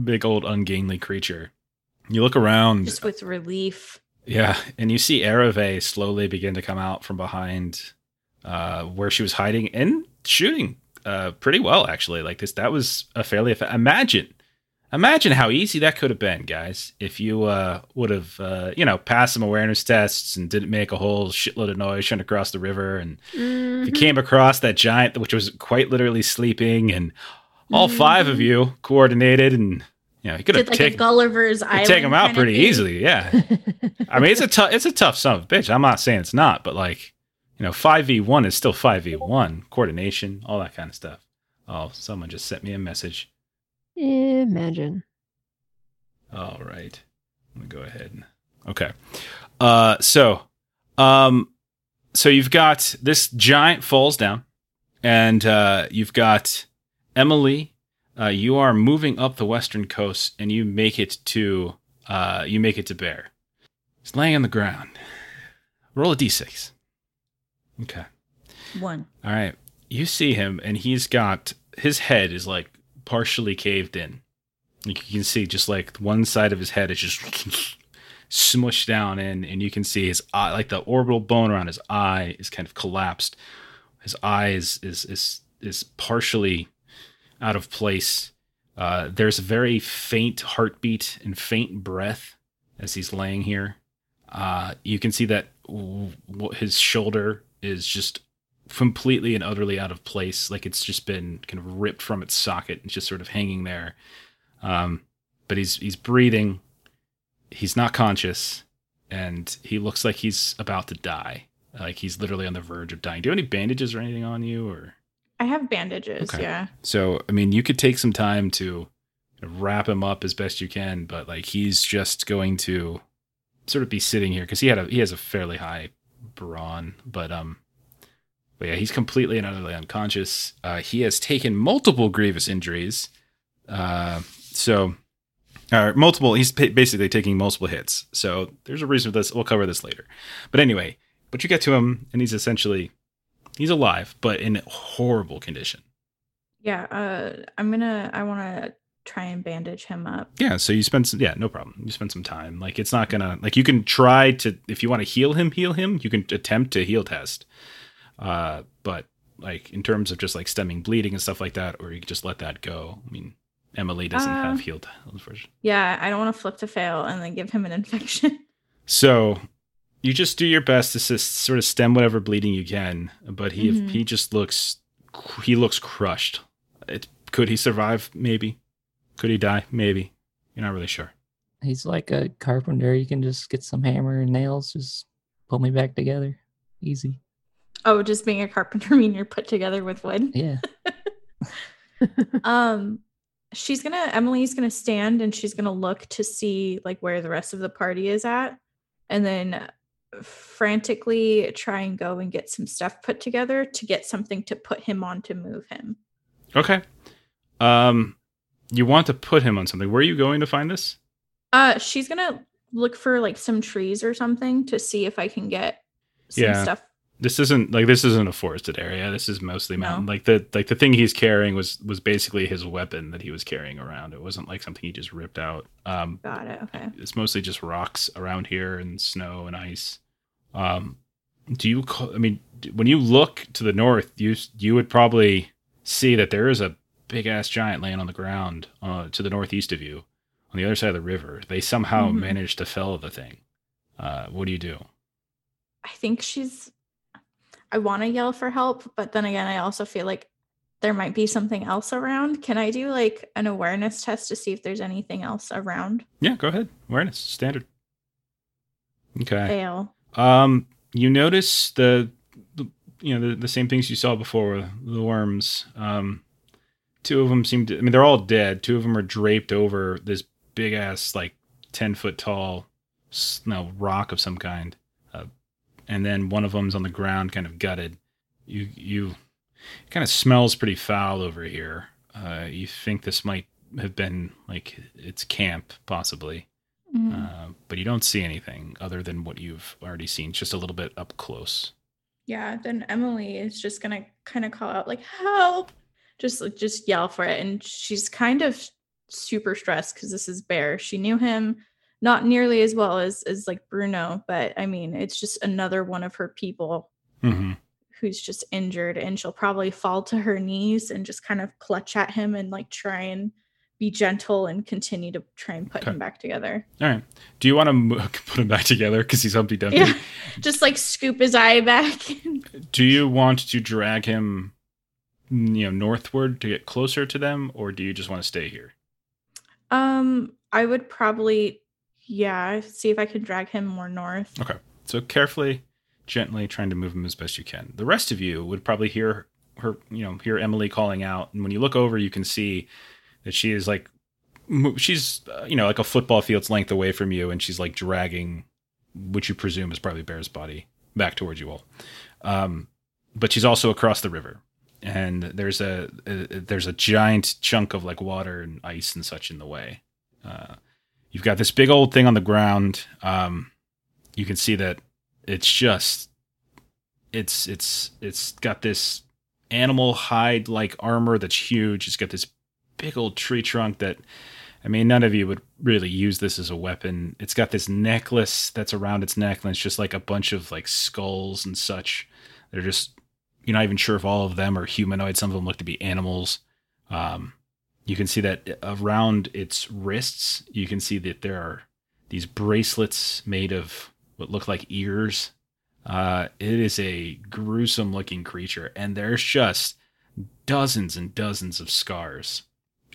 big old ungainly creature. You look around, Just with relief. yeah, and you see Ereve slowly begin to come out from behind uh, where she was hiding and shooting uh, pretty well, actually. Like this, that was a fairly. Effe- imagine, imagine how easy that could have been, guys, if you uh, would have, uh, you know, passed some awareness tests and didn't make a whole shitload of noise trying to cross the river, and if you came across that giant, which was quite literally sleeping, and all five of you coordinated, and you know, you could have like a taken. Gulliver's Island. Take them out pretty easily, yeah. <laughs> I mean, it's a tough, it's a tough son of a bitch. I'm not saying it's not, but like, you know, five v one is still five v one. Coordination, all that kind of stuff. Oh, someone just sent me a message. Imagine. All right, I'm gonna go ahead. and Okay, uh, so, um, so you've got this giant falls down, and uh, you've got Emily. Uh, you are moving up the western coast, and you make it to uh, you make it to Bear. He's laying on the ground. Roll a d6. Okay. One. All right. You see him, and he's got his head is like partially caved in. Like you can see, just like one side of his head is just <laughs> smushed down in, and you can see his eye, like the orbital bone around his eye, is kind of collapsed. His eye is is is, is partially out of place. Uh, there's a very faint heartbeat and faint breath as he's laying here. Uh, you can see that his shoulder is just completely and utterly out of place. Like it's just been kind of ripped from its socket and just sort of hanging there. Um, but he's he's breathing. He's not conscious, and he looks like he's about to die. Like he's literally on the verge of dying. Do you have any bandages or anything on you, or? I have bandages. Okay. Yeah. So, I mean, you could take some time to wrap him up as best you can, but like he's just going to sort of be sitting here because he had a he has a fairly high brawn, but um, but yeah, he's completely and utterly unconscious. Uh, he has taken multiple grievous injuries, uh, so or multiple. He's pa- basically taking multiple hits. So there's a reason for this. We'll cover this later. But anyway, but you get to him, and he's essentially he's alive, but in horrible condition. Yeah. Uh, I'm gonna. I want to try and bandage him up. Yeah, so you spend some yeah, no problem. You spend some time. Like it's not gonna like you can try to if you want to heal him, heal him. You can attempt to heal test. Uh, but like in terms of just like stemming bleeding and stuff like that, or you can just let that go. I mean, Emily doesn't Uh, have healed. unfortunately. Yeah. I don't want to flip to fail and then give him an infection. <laughs> So you just do your best to sort of stem whatever bleeding you can. But he Mhm. he just looks he looks crushed. It, could he survive? Maybe. Could he die? Maybe. You're not really sure. He's like a carpenter. You can just get some hammer and nails, just pull me back together. Easy. Oh, just being a carpenter <laughs> mean you're put together with wood. Yeah. <laughs> um she's gonna emily's gonna stand and she's gonna look to see like where the rest of the party is at and then frantically try and go and get some stuff put together to get something to put him on to move him Okay. Um, you want to put him on something. Where are you going to find this? uh she's gonna look for like some trees or something to see if i can get some Yeah. stuff This isn't like this isn't a forested area. This is mostly No. mountain. Like the like the thing he's carrying was was basically his weapon that he was carrying around. It wasn't like something he just ripped out. Um, got it okay it's mostly just rocks around here and snow and ice. Um, do you? Call, I mean, when you look to the north, you you would probably see that there is a big ass giant laying on the ground uh, to the northeast of you, on the other side of the river. They somehow Mhm. managed to fell the thing. Uh, what do you do? I think she's. I want to yell for help, but then again, I also feel like there might be something else around. Can I do like an awareness test to see if there's anything else around? Yeah, go ahead. Awareness, standard. Okay. Fail. Um, you notice the, the you know the, the same things you saw before with the worms. Um, two of them seem to. I mean, they're all dead. Two of them are draped over this big ass like ten foot tall, no rock of some kind, and then one of them's on the ground, kind of gutted. You you it kind of smells pretty foul over here. Uh, you think this might have been like its camp, possibly. Mhm. Uh, but you don't see anything other than what you've already seen, just a little bit up close. yeah, then Emily is just gonna kind of call out like help, just like just yell for it, and she's kind of super stressed because this is Bear. She knew him not nearly as well as as like Bruno, but I mean, it's just another one of her people Mm-hmm. who's just injured and she'll probably fall to her knees and just kind of clutch at him and like try and be gentle and continue to try and put Okay. him back together. All right. Do you want to mo- put him back together because he's Humpty Dumpty? Yeah. Just like scoop his eye back. Do you want to drag him, you know, northward to get closer to them, or do you just want to stay here? um, I would probably yeah, see if I can drag him more north. Okay. So carefully, gently, trying to move him as best you can. The rest of you would probably hear her, you know, hear Emily calling out, and when you look over, you can see that she is like, she's, uh, you know, like a football field's length away from you, and she's like dragging, which you presume is probably Bear's body, back towards you all. Um, but she's also across the river, and there's a, a there's a giant chunk of like water and ice and such in the way. Uh, you've got this big old thing on the ground. Um, you can see that it's just it's it's it's got this animal hide like armor that's huge. It's got this big old tree trunk that i mean none of you would really use this as a weapon. It's got this necklace that's around its neck and it's just like a bunch of like skulls and such. They're just you're not even sure if all of them are humanoid. Some of them look to be animals. Um you can see that around its wrists you can see that there are these bracelets made of what look like ears. Uh, it is a gruesome looking creature, and there's just dozens and dozens of scars,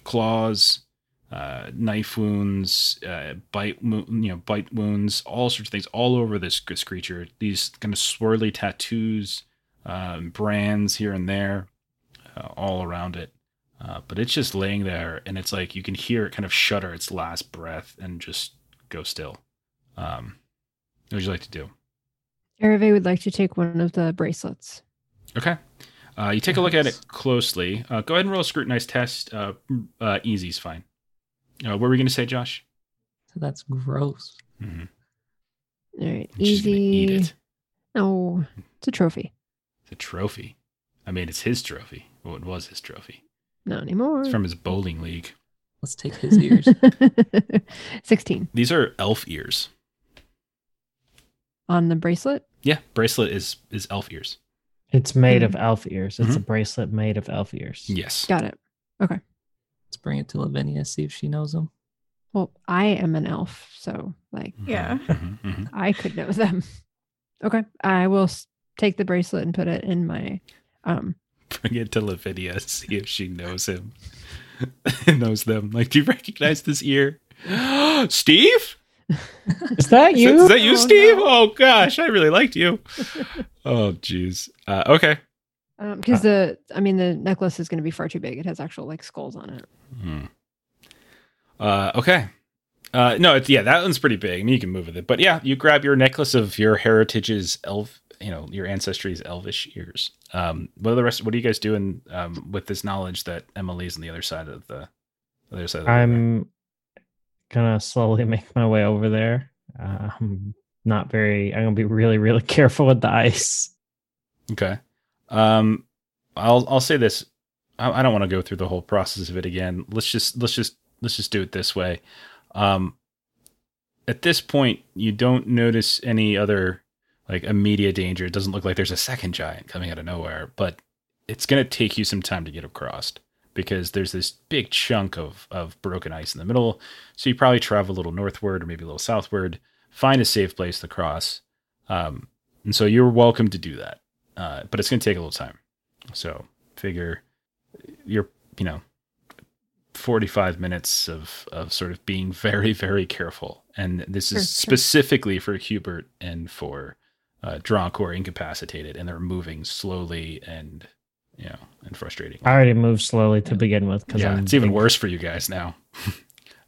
claws, uh, knife wounds, uh, bite you know, bite wounds, all sorts of things all over this, this creature. These kind of swirly tattoos, um, brands here and there, uh, all around it. Uh, but it's just laying there, and it's like you can hear it kind of shudder its last breath and just go still. Um, what would you like to do? Ereve would like to take one of the bracelets. Okay. Uh, you take a look at it closely. Uh, go ahead and roll a scrutinize test. Uh, uh, easy's fine. Uh, what were we going to say, Josh? So that's gross. Mm-hmm. All right, She's going to eat easy. it. Oh, it's a trophy. It's a trophy. I mean, it's his trophy. Well, it was his trophy. Not anymore. It's from his bowling league. Let's take his ears. <laughs> 16 These are elf ears. on the bracelet. Yeah, bracelet is is elf ears. It's made of Mhm. elf ears. It's a bracelet made of elf ears. Yes. Got it. Okay. Let's bring it to Lavinia, see if she knows them. Well, I am an elf, so like Yeah. Mhm, mhm. <laughs> I could know them. Okay, I will s- take the bracelet and put it in my um Bring it to Lavinia. See if she knows him. <laughs> knows them. Like, do you recognize this ear? <gasps> Steve? Is that you? that, is that you, Oh, Steve? no. Oh gosh, I really liked you. Oh jeez. Uh, okay. um because the I mean the necklace is going to be far too big. It has actual like skulls on it. Hmm. Uh, okay. Uh, no, it's, yeah, that one's pretty big. I mean, you can move with it, but yeah, you grab your necklace of your heritage's elf, you know, your ancestry's elvish ears. Um, what are the rest? What are you guys doing um, with this knowledge that Emily's on the other side of the, the other side? Of the? I'm gonna slowly <laughs> make my way over there. Uh, I'm not very. I'm gonna be really, really <laughs> careful with the ice. Okay. Um, I'll I'll say this. I, I don't want to go through the whole process of it again. Let's just let's just let's just do it this way. Um, at this point, you don't notice any other like immediate danger. It doesn't look like there's a second giant coming out of nowhere, but it's gonna take you some time to get across because there's this big chunk of of broken ice in the middle. So you probably travel a little northward or maybe a little southward, find a safe place to cross. Um, and so you're welcome to do that, uh, but it's going to take a little time. So figure you're you know 45 minutes of of sort of being <laughs> very very careful and this is sure. specifically for hubert and for uh Dronk who are incapacitated and they're moving slowly and you know and frustrating. I already moved slowly to begin with because yeah I'm it's even worse for you guys now. <laughs>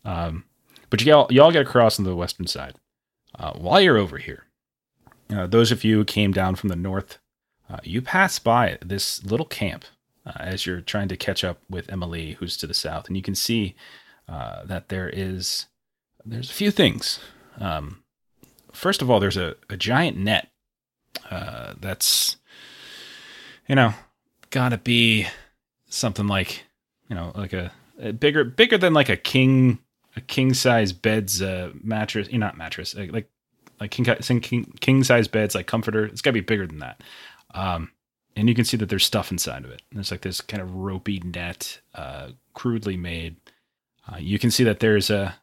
Um but you all you all get across on the western side. Uh, while you're over here uh, those of you who came down from the north uh, you pass by this little camp uh, as you're trying to catch up with Emily, who's to the south, and you can see uh, that there is there's a few things. Um, first of all, there's a, a giant net uh, that's you know gotta be something like you know like a, a bigger bigger than like a king a king size bed's uh, mattress. You know, not mattress like like king king king size beds like comforter. It's gotta be bigger than that. Um, and you can see that there's stuff inside of it. There's like this kind of ropey net, uh, crudely made. Uh, you can see that there's a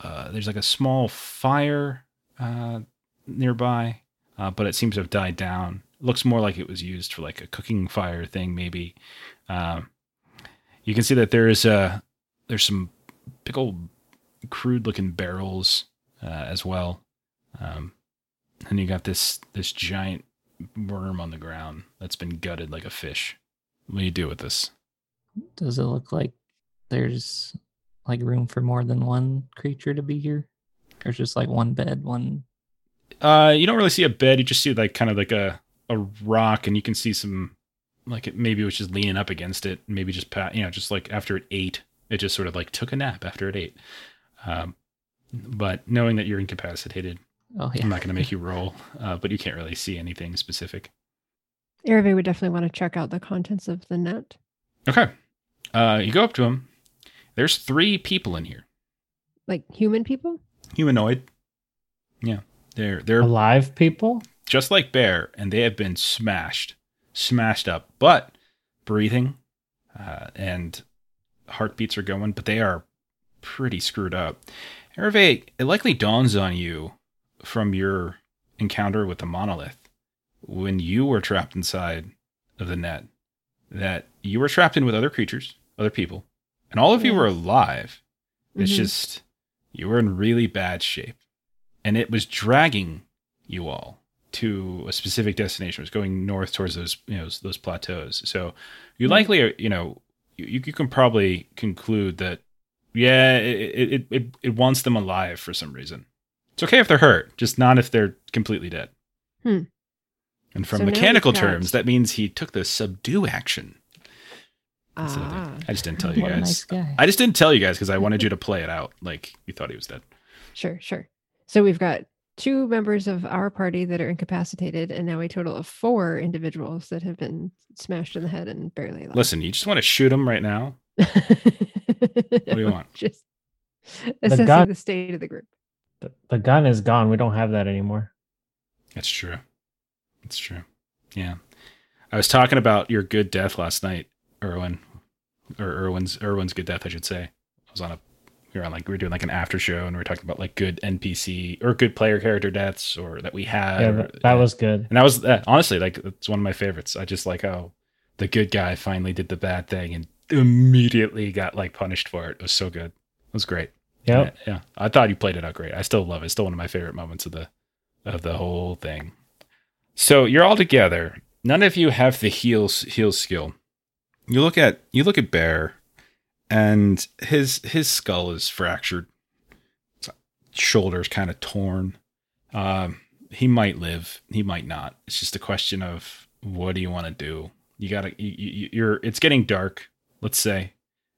uh, there's like a small fire uh, nearby, uh, but it seems to have died down. looks more like it was used for like a cooking fire thing, maybe. Um, you can see that there's a there's some big old crude looking barrels uh, as well, um, and you got this this giant worm on the ground that's been gutted like a fish. What do you do with this? Does it look like there's like room for more than one creature to be here? Or just like one bed, one Uh, you don't really see a bed. You just see like kind of like a a rock, and you can see some like it maybe it was just leaning up against it. Maybe just pat, you know, just like after it ate, it just sort of like took a nap after it ate. Um, but knowing that you're incapacitated, oh yeah. I'm not going to make you roll. Uh, but you can't really see anything specific. Erve would definitely want to check out the contents of the net. Okay. Uh, you go up to him. There's three people in here. Like human people? Humanoid. Yeah. They're they're alive people. just like Bear, and they have been smashed, smashed up, but breathing uh, and heartbeats are going, but they are pretty screwed up. Hervé, it likely dawns on you from your encounter with the monolith when you were trapped inside of the net that you were trapped in with other creatures, other people, and all of you were alive. It's Mhm. just you were in really bad shape, and it was dragging you all to a specific destination. It was going north towards those you know those plateaus. So you Mhm. likely are you know you, you can probably conclude that yeah it, it it it wants them alive for some reason. It's okay if they're hurt, just not if they're completely dead. Hmm. And from So mechanical terms, that means he took the subdue action. That's the thing. Ah, <laughs> I just didn't tell you guys. nice. I just didn't tell you guys because I wanted <laughs> you to play it out like you thought he was dead. sure, sure. So we've got two members of our party that are incapacitated, and now a total of four individuals that have been smashed in the head and barely alive. Listen, you just want to shoot them right now. <laughs> what do you want? Just assessing gun- the state of the group. The, the gun is gone. We don't have that anymore. That's true. That's true. Yeah. I was talking about your good death last night, Erwin, or Erwin's Erwin's good death, I should say. I was on a we were on like we were doing like an after show and we were talking about like good NPC or good player character deaths or that we had. yeah, or- that, was good. and that was uh, honestly like it's one of my favorites. I just like how the good guy finally did the bad thing and immediately got like punished for it. It was so good. It was great. Yep. Yeah, yeah. I thought you played it out great. I still love it. It's still one of my favorite moments of the of the whole thing. So you're all together. None of you have the heals heal skill. You look at you look at Bear, and his his skull is fractured. His shoulders kind of torn. Um, he might live. He might not. It's just a question of what do you want to do. You gotta. You, you, you're. It's getting dark. Let's say.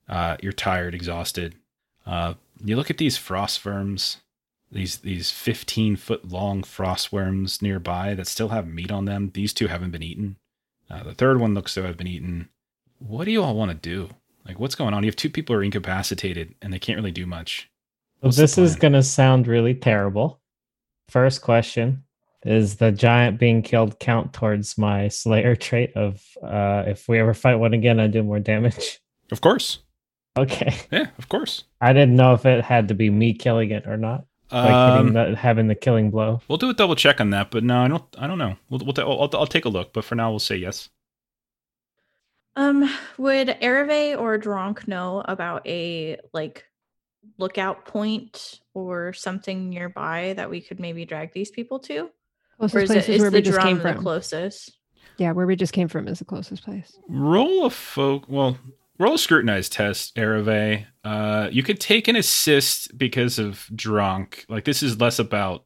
Uh, you're tired, exhausted. Uh, you look at these frost worms, these these 15 foot long frost worms nearby that still have meat on them. These two haven't been eaten. Uh, the third one looks to have been eaten. What do you all want to do? Like, what's going on? You have two people who are incapacitated and they can't really do much. What's this is going to sound really terrible. First question Is the giant being killed count towards my Slayer trait of uh, if we ever fight one again, I do more damage? Of course. Okay. Yeah, of course. I didn't know if it had to be me killing it or not. Like Um, the, having the killing blow. we'll do a double check on that, but no, I don't. I don't know. We'll, we'll ta- I'll, I'll take a look, but for now, we'll say yes. Um, would Ereve or Dronk know about a like lookout point or something nearby that we could maybe drag these people to? Or is, it, is is where the we just came drum the from. closest? Yeah, where we just came from is the closest place. Roll a folk. Well, roll a scrutinized test, Ereve. Uh, you could take an assist because of Dronk. Like this is less about.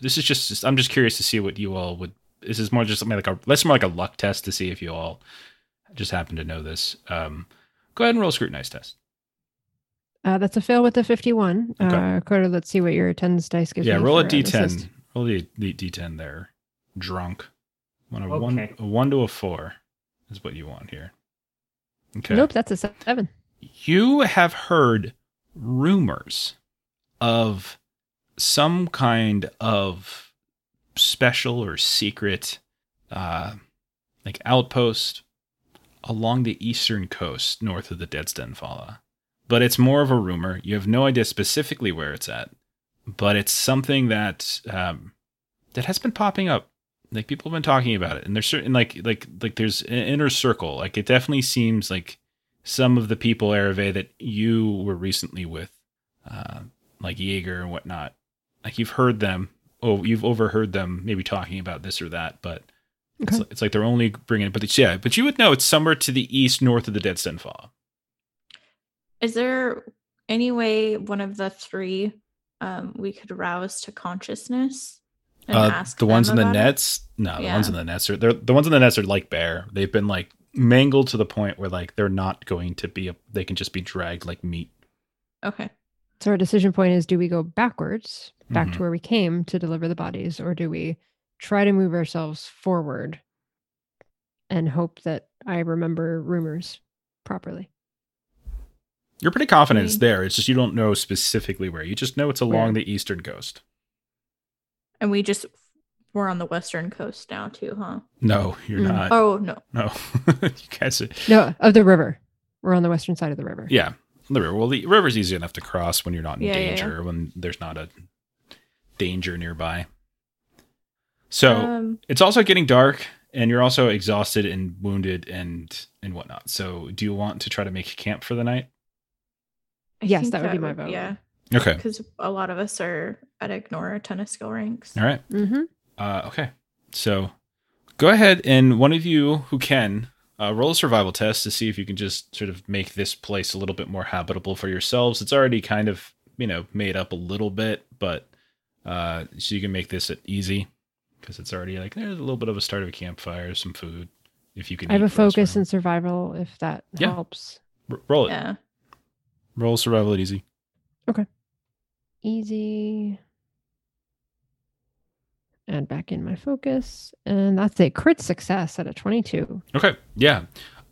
This is just. I'm just curious to see what you all would. This is more just something like a less more like a luck test to see if you all just happen to know this. Um, go ahead and roll a scrutinized test. Uh, that's a fail with a 51. Okay. Uh, Carter, let's see what your attendance dice gives yeah, roll a for an d10. assist. Roll the, the d10 there. Dronk. Want a one a one to a four is what you want here. Okay. Nope, that's a seven. you have heard rumors of some kind of special or secret uh like outpost along the eastern coast north of the Deadsten Falla. But it's more of a rumor. You have no idea specifically where it's at, but it's something that um that has been popping up. Like people have been talking about it, and there's certain like like like there's an inner circle. Like it definitely seems like some of the people Ereve that you were recently with, uh, like Jaeger and whatnot, like you've heard them. Oh, you've overheard them maybe talking about this or that, but Okay. it's like they're only bringing it. But it's, yeah, but you would know it's somewhere to the east, north of the Deadsten Fall. Is there any way one of the three um we could rouse to consciousness and Uh, ask the ones in the about it? nets, no, the ones in the nets are they're the ones in the nets are like bear. They've been like mangled to the point where like they're not going to be. A, they can just be dragged like meat. Okay. So our decision point is do we go backwards, back Mhm. to where we came to deliver the bodies, or do we try to move ourselves forward and hope that I remember rumors properly? You're pretty confident it's there. It's just you don't know specifically where. You just know it's along Where? the eastern coast. And we just we're on the western coast now too, huh? No, you're Mm. not. oh no. No, <laughs> you guys. Are, No, of the river. We're on the western side of the river. yeah, the river. Well, the river's easy enough to cross when you're not in Yeah, yeah, yeah. danger. When there's not a danger nearby. So um it's also getting dark, and you're also exhausted and wounded and and whatnot. So, do you want to try to make camp for the night? I Yes, think that would be my vote. Yeah. Okay. Because a lot of us are at ignore a ton of skill ranks. All right. Mm-hmm. Uh, okay. So go ahead and one of you who can uh, roll a survival test to see if you can just sort of make this place a little bit more habitable for yourselves. It's already kind of, you know, made up a little bit, but uh, so you can make this easy because it's already like there's a little bit of a start of a campfire, some food. If you can, I have a focus for- in survival if that Yeah. helps. R- roll it. Yeah. Roll survival at easy. Okay. Easy. And back in my focus. And that's a crit success at a 22. Okay. Yeah.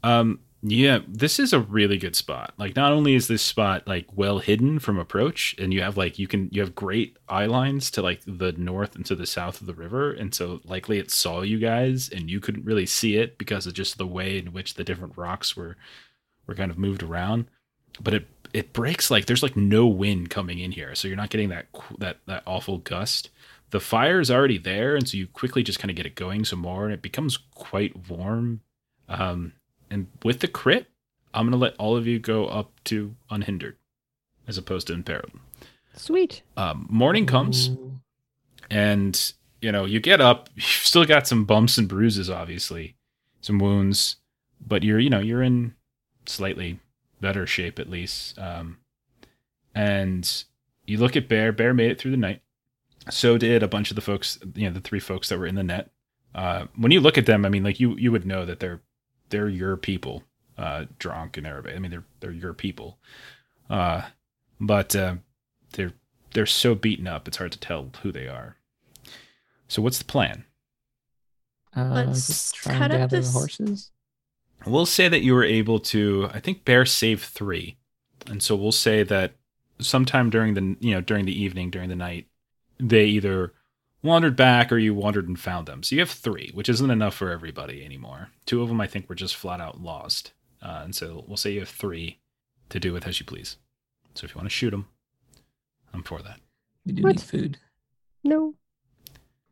Um yeah, this is a really good spot. Like not only is this spot like well hidden from approach and you have like you can you have great eye lines to like the north and to the south of the river and so likely it saw you guys and you couldn't really see it because of just the way in which the different rocks were were kind of moved around. But it it breaks like there's like no wind coming in here. So you're not getting that that that awful gust. The fire is already there and so you quickly just kind of get it going some more and it becomes quite warm. Um and with the crit, I'm gonna let all of you go up to unhindered, as opposed to imperiled. Sweet. Um, morning comes, and you know you get up. <laughs> You've still got some bumps and bruises, obviously, some wounds, but you're you know you're in slightly better shape at least. Um, and you look at Bear. Bear made it through the night. So did a bunch of the folks. You know the three folks that were in the net. Uh, when you look at them, I mean, like you you would know that they're they're your people, uh, Dronk and Arabic. I mean, they're they're your people. Uh, but uh, they're they're so beaten up, it's hard to tell who they are. So what's the plan? Uh, Let's try cut and up gather the horses. We'll say that you were able to. I think Bear saved three, and so we'll say that sometime during the you know during the evening during the night, they either wandered back or you wandered and found them. So you have three, which isn't enough for everybody anymore. Two of them, I think, were just flat out lost. Uh, and so we'll say you have three to do with as you please. So if you want to shoot them, I'm for that. We do What? need food No.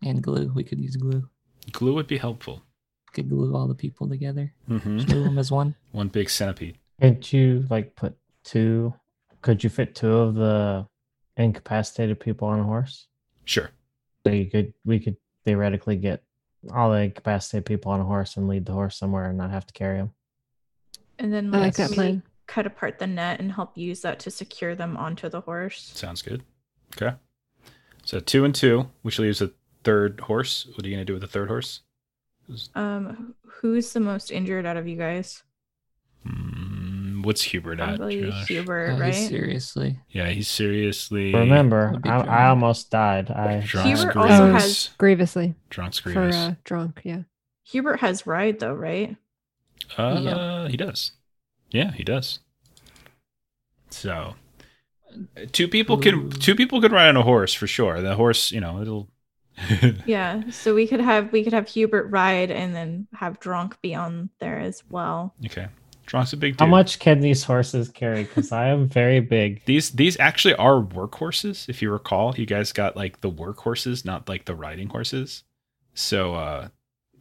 and glue. We could use glue. Glue would be helpful. Could glue all the people together. Mm-hmm. Glue them as one. <laughs> One big centipede. Could you like put two? Could you fit two of the incapacitated people on a horse? Sure. So you could, we could theoretically get all the incapacitated people on a horse and lead the horse somewhere and not have to carry them. And then I like that maybe cut apart the net and help use that to secure them onto the horse. Sounds good. Okay. So two and two, which leaves a third horse. What are you gonna do with the third horse? Um, who's the most injured out of you guys? What's Hubert at? Probably Josh? Hubert, Oh, right? seriously. Yeah, he's seriously Remember, Would be I, I drunk. almost died. I drunk. Hubert Grievous. also has Grievously drunk for Grievous. uh, drunk. Yeah. Hubert has ride though, right? Uh, Yeah. he does. Yeah, he does. So, uh, two people can two people could ride on a horse for sure. The horse, you know, it'll. <laughs> Yeah. So we could have we could have Hubert ride and then have Dronk be on there as well. okay, Dronk's a big dude. How much can these horses carry? Because I am very big. <laughs> These these actually are workhorses. If you recall, you guys got like the workhorses, not like the riding horses. So, uh,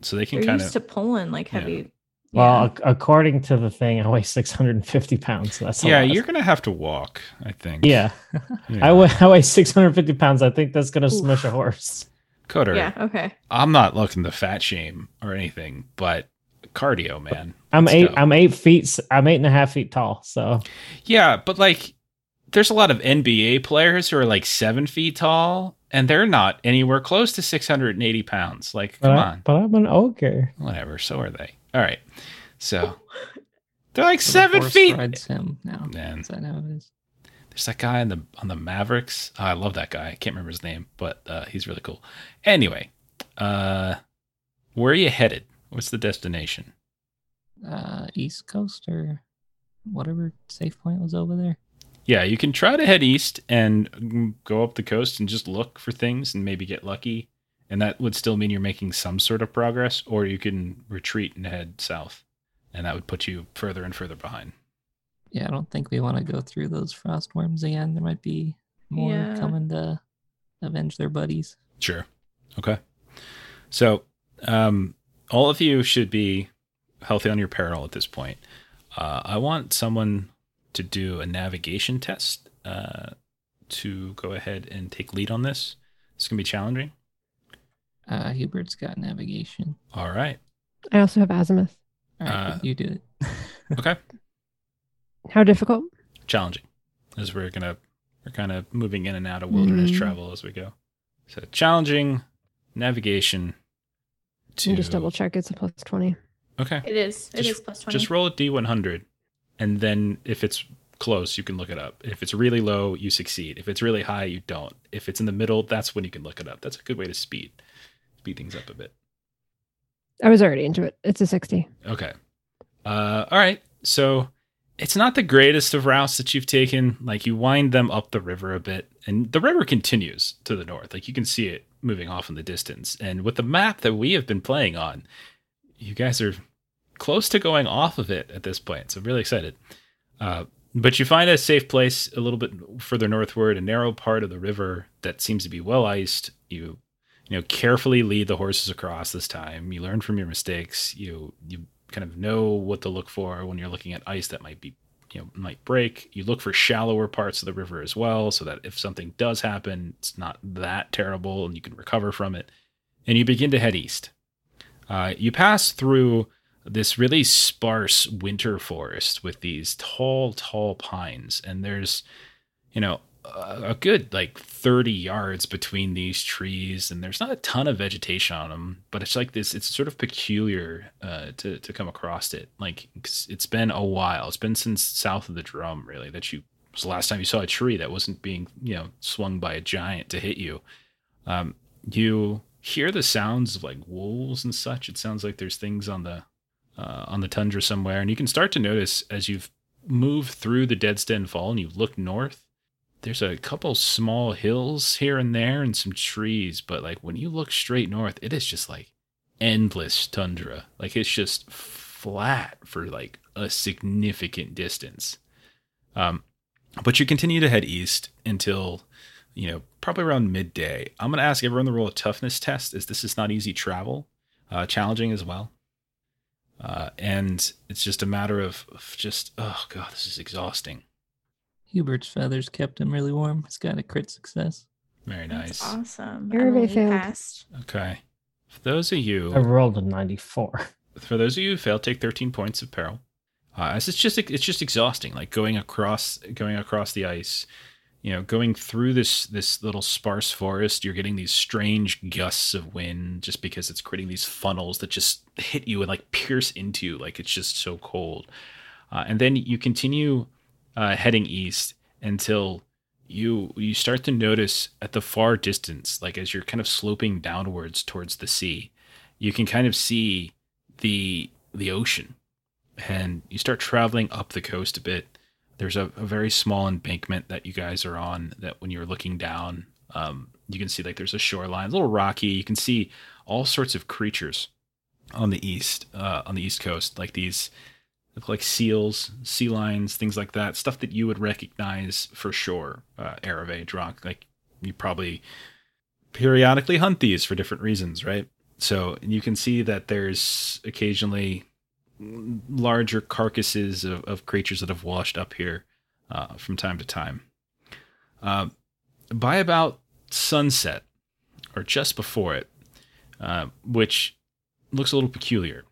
so they can They're kind used of to pulling like Yeah. heavy. Well, yeah. ac- according to the thing, I weigh 650 pounds. So that's yeah. lot. You're gonna have to walk. I think. Yeah, <laughs> Yeah. I weigh I weigh 650 pounds. I think that's gonna Oof. smush a horse. Coder. yeah. Okay. I'm not looking to fat shame or anything, but cardio, man. I'm Let's eight. go. I'm eight feet. I'm eight and a half feet tall. So Yeah, but like, there's a lot of NBA players who are like seven feet tall, and they're not anywhere close to 680 pounds. Like, but, come I, on, but I'm an ogre. whatever. So are they. All right. So <laughs> they're like So seven horse feet. Rides him now. Man, Is that how it is? there's that guy on the on the Mavericks. Oh, I love that guy. I can't remember his name, but uh, he's really cool. Anyway, uh, where are you headed? What's the destination? Uh, East Coast or whatever safe point was over there. Yeah, you can try to head east and go up the coast and just look for things and maybe get lucky. And that would still mean you're making some sort of progress, or you can retreat and head south. And that would put you further and further behind. Yeah, I don't think we want to go through those frost worms again. There might be more Yeah. coming to avenge their buddies. Sure. Okay. So, um, all of you should be healthy on your peril at this point. Uh, I want someone to do a navigation test uh, to go ahead and take lead on this. It's going to be challenging. Uh, Hubert's got navigation. All right. I also have azimuth. All right, Uh, you do it. <laughs> <laughs> Okay. How difficult? challenging as we're gonna we're kind of moving in and out of wilderness Mhm. travel as we go. So challenging navigation. To just double check. It's a plus twenty. Okay, It is. It is Just- plus twenty. just roll a d100, and then if it's close, you can look it up. If it's really low, you succeed. If it's really high, you don't. If it's in the middle, that's when you can look it up. That's a good way to speed speed things up a bit. I was already into it. It's a sixty. Okay. Uh, all right. So it's not the greatest of routes that you've taken. Like you wind them up the river a bit, and the river continues to the north. Like you can see it moving off in the distance. And with the map that we have been playing on, you guys are close to going off of it at this point. So I'm really excited. Uh, but you find a safe place a little bit further northward, a narrow part of the river that seems to be well iced. You you know carefully lead the horses across this time you learn from your mistakes you you kind of know what to look for when you're looking at ice that might be you know might break. You look for shallower parts of the river as well so that if something does happen it's not that terrible and you can recover from it. And you begin to head east. Uh, you pass through this really sparse winter forest with these tall tall pines. And there's you know a good like 30 yards between these trees and there's not a ton of vegetation on them but it's like this it's sort of peculiar uh, to, to come across it. Like it's been a while. It's been since south of the drum really that you was the last time you saw a tree that wasn't being you know swung by a giant to hit you. Um, you hear the sounds of like wolves and such. It sounds like there's things on the uh, on the tundra somewhere and you can start to notice as you've moved through the deadsten fall and you look north there's a couple small hills here and there and some trees, but like when you look straight north, it is just like endless tundra. Like it's just flat for like a significant distance. Um, but you continue to head east until you know probably around midday. I'm going to ask everyone to roll a toughness test, as this is not easy travel, uh, challenging as well. Uh, and it's just a matter of, of just oh god, this is exhausting. Hubert's feathers kept him really warm. He's got a crit success. Very That's nice. awesome. Hervé Emily failed. passed. Okay. For those of you, I rolled a 94. for those of you who fail, take 13 points of peril. Uh, as it's just it's just exhausting, like going across going across the ice. You know, going through this this little sparse forest, you're getting these strange gusts of wind just because it's creating these funnels that just hit you and like pierce into you, like it's just so cold. Uh, and then you continue uh, heading east until you you start to notice at the far distance, like as you're kind of sloping downwards towards the sea, you can kind of see the the ocean. And you start traveling up the coast a bit. There's a, a very small embankment that you guys are on that when you're looking down um, you can see like there's a shoreline a little rocky. You can see all sorts of creatures on the east uh, on the east coast like these look like seals sea lions things like that stuff that you would recognize for sure uh, Arave, Dronk like you probably periodically hunt these for different reasons right? So you can see that there's occasionally larger carcasses of, of creatures that have washed up here uh, from time to time. Uh, by about sunset, or just before it, uh, which looks a little peculiar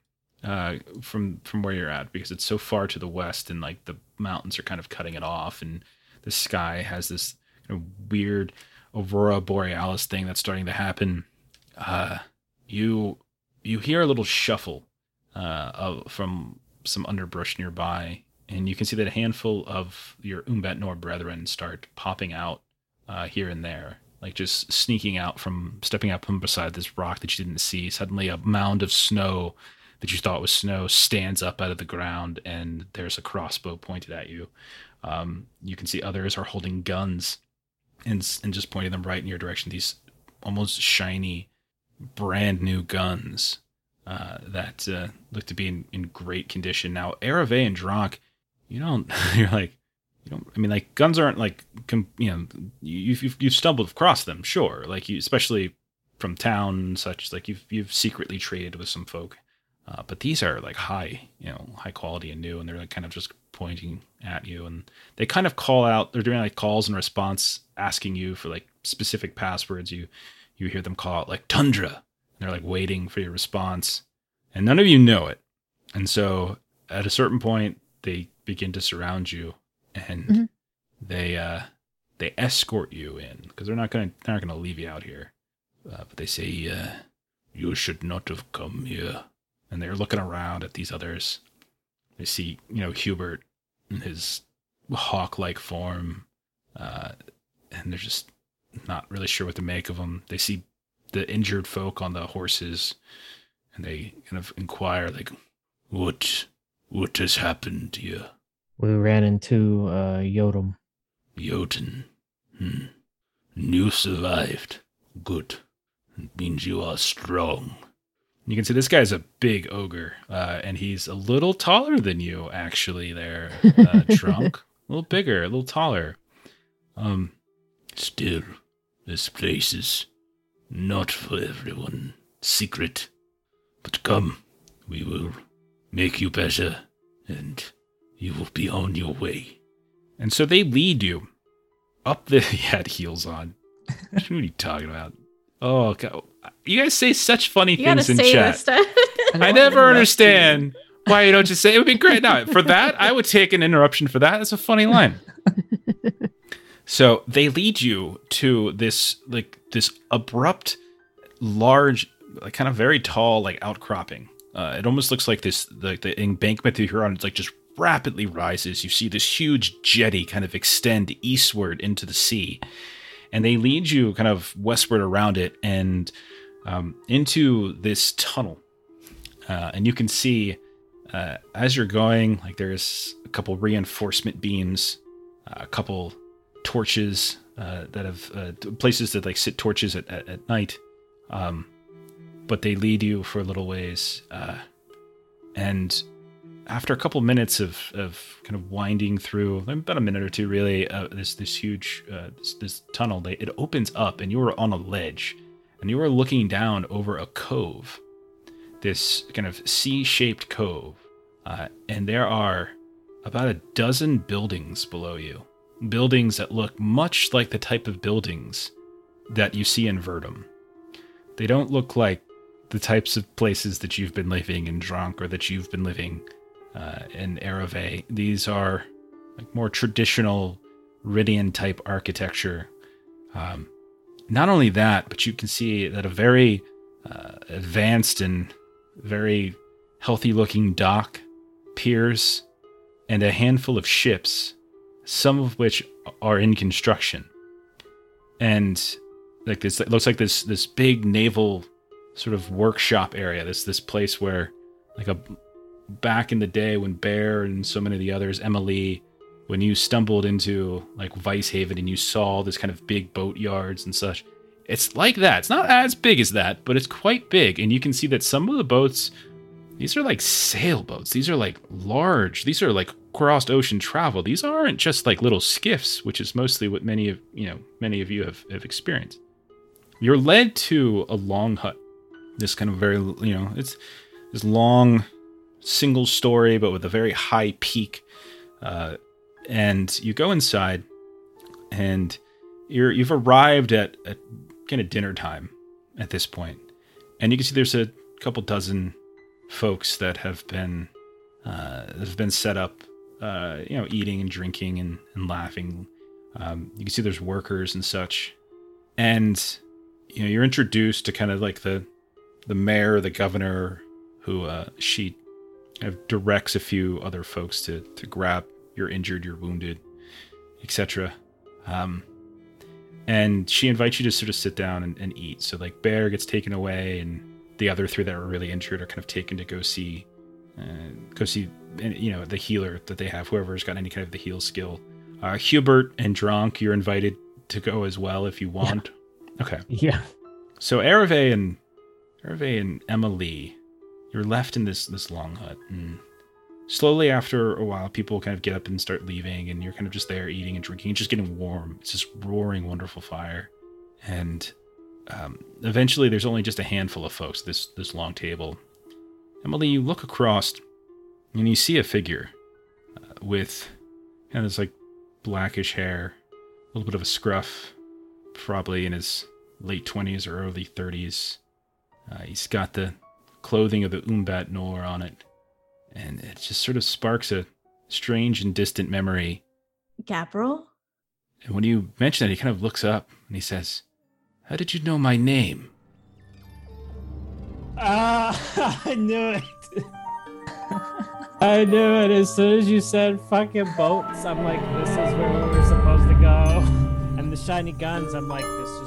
uh, from from where you're at because it's so far to the west and like the mountains are kind of cutting it off, and the sky has this kind of weird aurora borealis thing that's starting to happen. Uh, you you hear a little shuffle uh, of, from some underbrush nearby, and you can see that a handful of your Umbat Nor brethren start popping out uh, here and there, like just sneaking out from stepping up from beside this rock that you didn't see. Suddenly, a mound of snow that you thought was snow stands up out of the ground, and there's a crossbow pointed at you. Um, you can see others are holding guns and and just pointing them right in your direction. These almost shiny, brand new guns uh, that uh, look to be in, in great condition. Now, Arave and Dronk, you don't, <laughs> you're like, you don't, I mean, like, guns aren't like, com, you know, you've, you've, you've stumbled across them, sure. Like, you, especially from town and such, like, you've, you've secretly traded with some folk. Uh, but these are like high, you know, high quality and new, and they're like kind of just pointing at you, and they kind of call out. They're doing like calls and response, asking you for like specific passwords. You you hear them call out like Tundra, and they're like waiting for your response, and none of you know it. And so at a certain point, they begin to surround you, and Mhm. they uh they escort you in because they're not gonna they're not gonna leave you out here. Uh, but they say uh, you should not have come here and they're looking around at these others. They see, you know, Hubert in his hawk-like form, uh, and they're just not really sure what to make of him. They see the injured folk on the horses, and they kind of inquire, like, "What, what has happened to you, We ran into uh, Yodam. Jotun? Hmm. You survived. Good. It means you are strong." You can see this guy's a big ogre, uh, and he's a little taller than you, actually. There, uh, <laughs> Dronk, a little bigger, a little taller. Um, still, this place is not for everyone. Secret, but come, we will make you better, and you will be on your way. And so they lead you up the. <laughs> He had heels on. what are you talking about? Oh, God. You guys say such funny You things in say chat. this stuff. <laughs> I never understand why you don't just say it would be great. Now, for that, I would take an interruption for that. That's a funny line. <laughs> so they lead you to this like this abrupt, large, like kind of very tall, like outcropping. Uh, it almost looks like this like the embankment that you're on. It's like just rapidly rises. You see this huge jetty kind of extend eastward into the sea, and they lead you kind of westward around it and um, into this tunnel uh, and you can see uh, as you're going like there's a couple reinforcement beams uh, a couple torches uh, that have uh, places that like sit torches at, at, at night um, but they lead you for a little ways uh, and after a couple minutes of, of kind of winding through, about a minute or two, really, uh, this this huge uh, this, this tunnel, they, it opens up, and you are on a ledge, and you are looking down over a cove, this kind of C-shaped cove, uh, and there are about a dozen buildings below you, buildings that look much like the type of buildings that you see in Verdum. They don't look like the types of places that you've been living in Dronk or that you've been living uh, in Ereve. These are like more traditional Ridian type architecture. Um, not only that, but you can see that a very uh, advanced and very healthy looking dock, piers, and a handful of ships, some of which are in construction. And like this, it looks like this this big naval sort of workshop area. This this place where like a back in the day when Bear and so many of the others, Emily, when you stumbled into like Vice Haven and you saw this kind of big boat yards and such, it's like that. It's not as big as that, but it's quite big. And you can see that some of the boats, these are like sailboats. These are like large. These are like crossed ocean travel. These aren't just like little skiffs, which is mostly what many of you know many of you have, have experienced. You're led to a long hut. This kind of very you know it's this long single story, but with a very high peak. Uh, and you go inside, and you're you've arrived at, at kind of dinner time at this point, and you can see there's a couple dozen folks that have been uh, have been set up, uh, you know, eating and drinking and, and laughing. Um, you can see there's workers and such, and you know you're introduced to kind of like the the mayor, the governor, who uh, she kind of directs a few other folks to to grab you're injured, you're wounded, etc. Um, and she invites you to sort of sit down and, and, eat. So like Bear gets taken away, and the other three that were really injured are kind of taken to go see, uh, go see, you know, the healer that they have, whoever's got any kind of the heal skill. Uh, Hubert and Dronk, you're invited to go as well if you want. Yeah. Okay. Yeah. So Ereve and Ereve and Emily you're left in this this long hut and slowly after a while people kind of get up and start leaving and you're kind of just there eating and drinking. And just getting warm. It's this roaring wonderful fire. And um, eventually there's only just a handful of folks this this long table. Emily you look across and you see a figure uh, with kind of this like blackish hair a little bit of a scruff probably in his late 20s or early 30s uh, he's got the clothing of the Umbat Nor on it. And it just sort of sparks a strange and distant memory. Gabriel? And when you mention that, he kind of looks up and he says, How did you know my name? Ah, <laughs> I knew it. I knew it. As soon as you said fucking boats, I'm like, this is where we were supposed to go. And the shiny guns, I'm like, this is from the fucking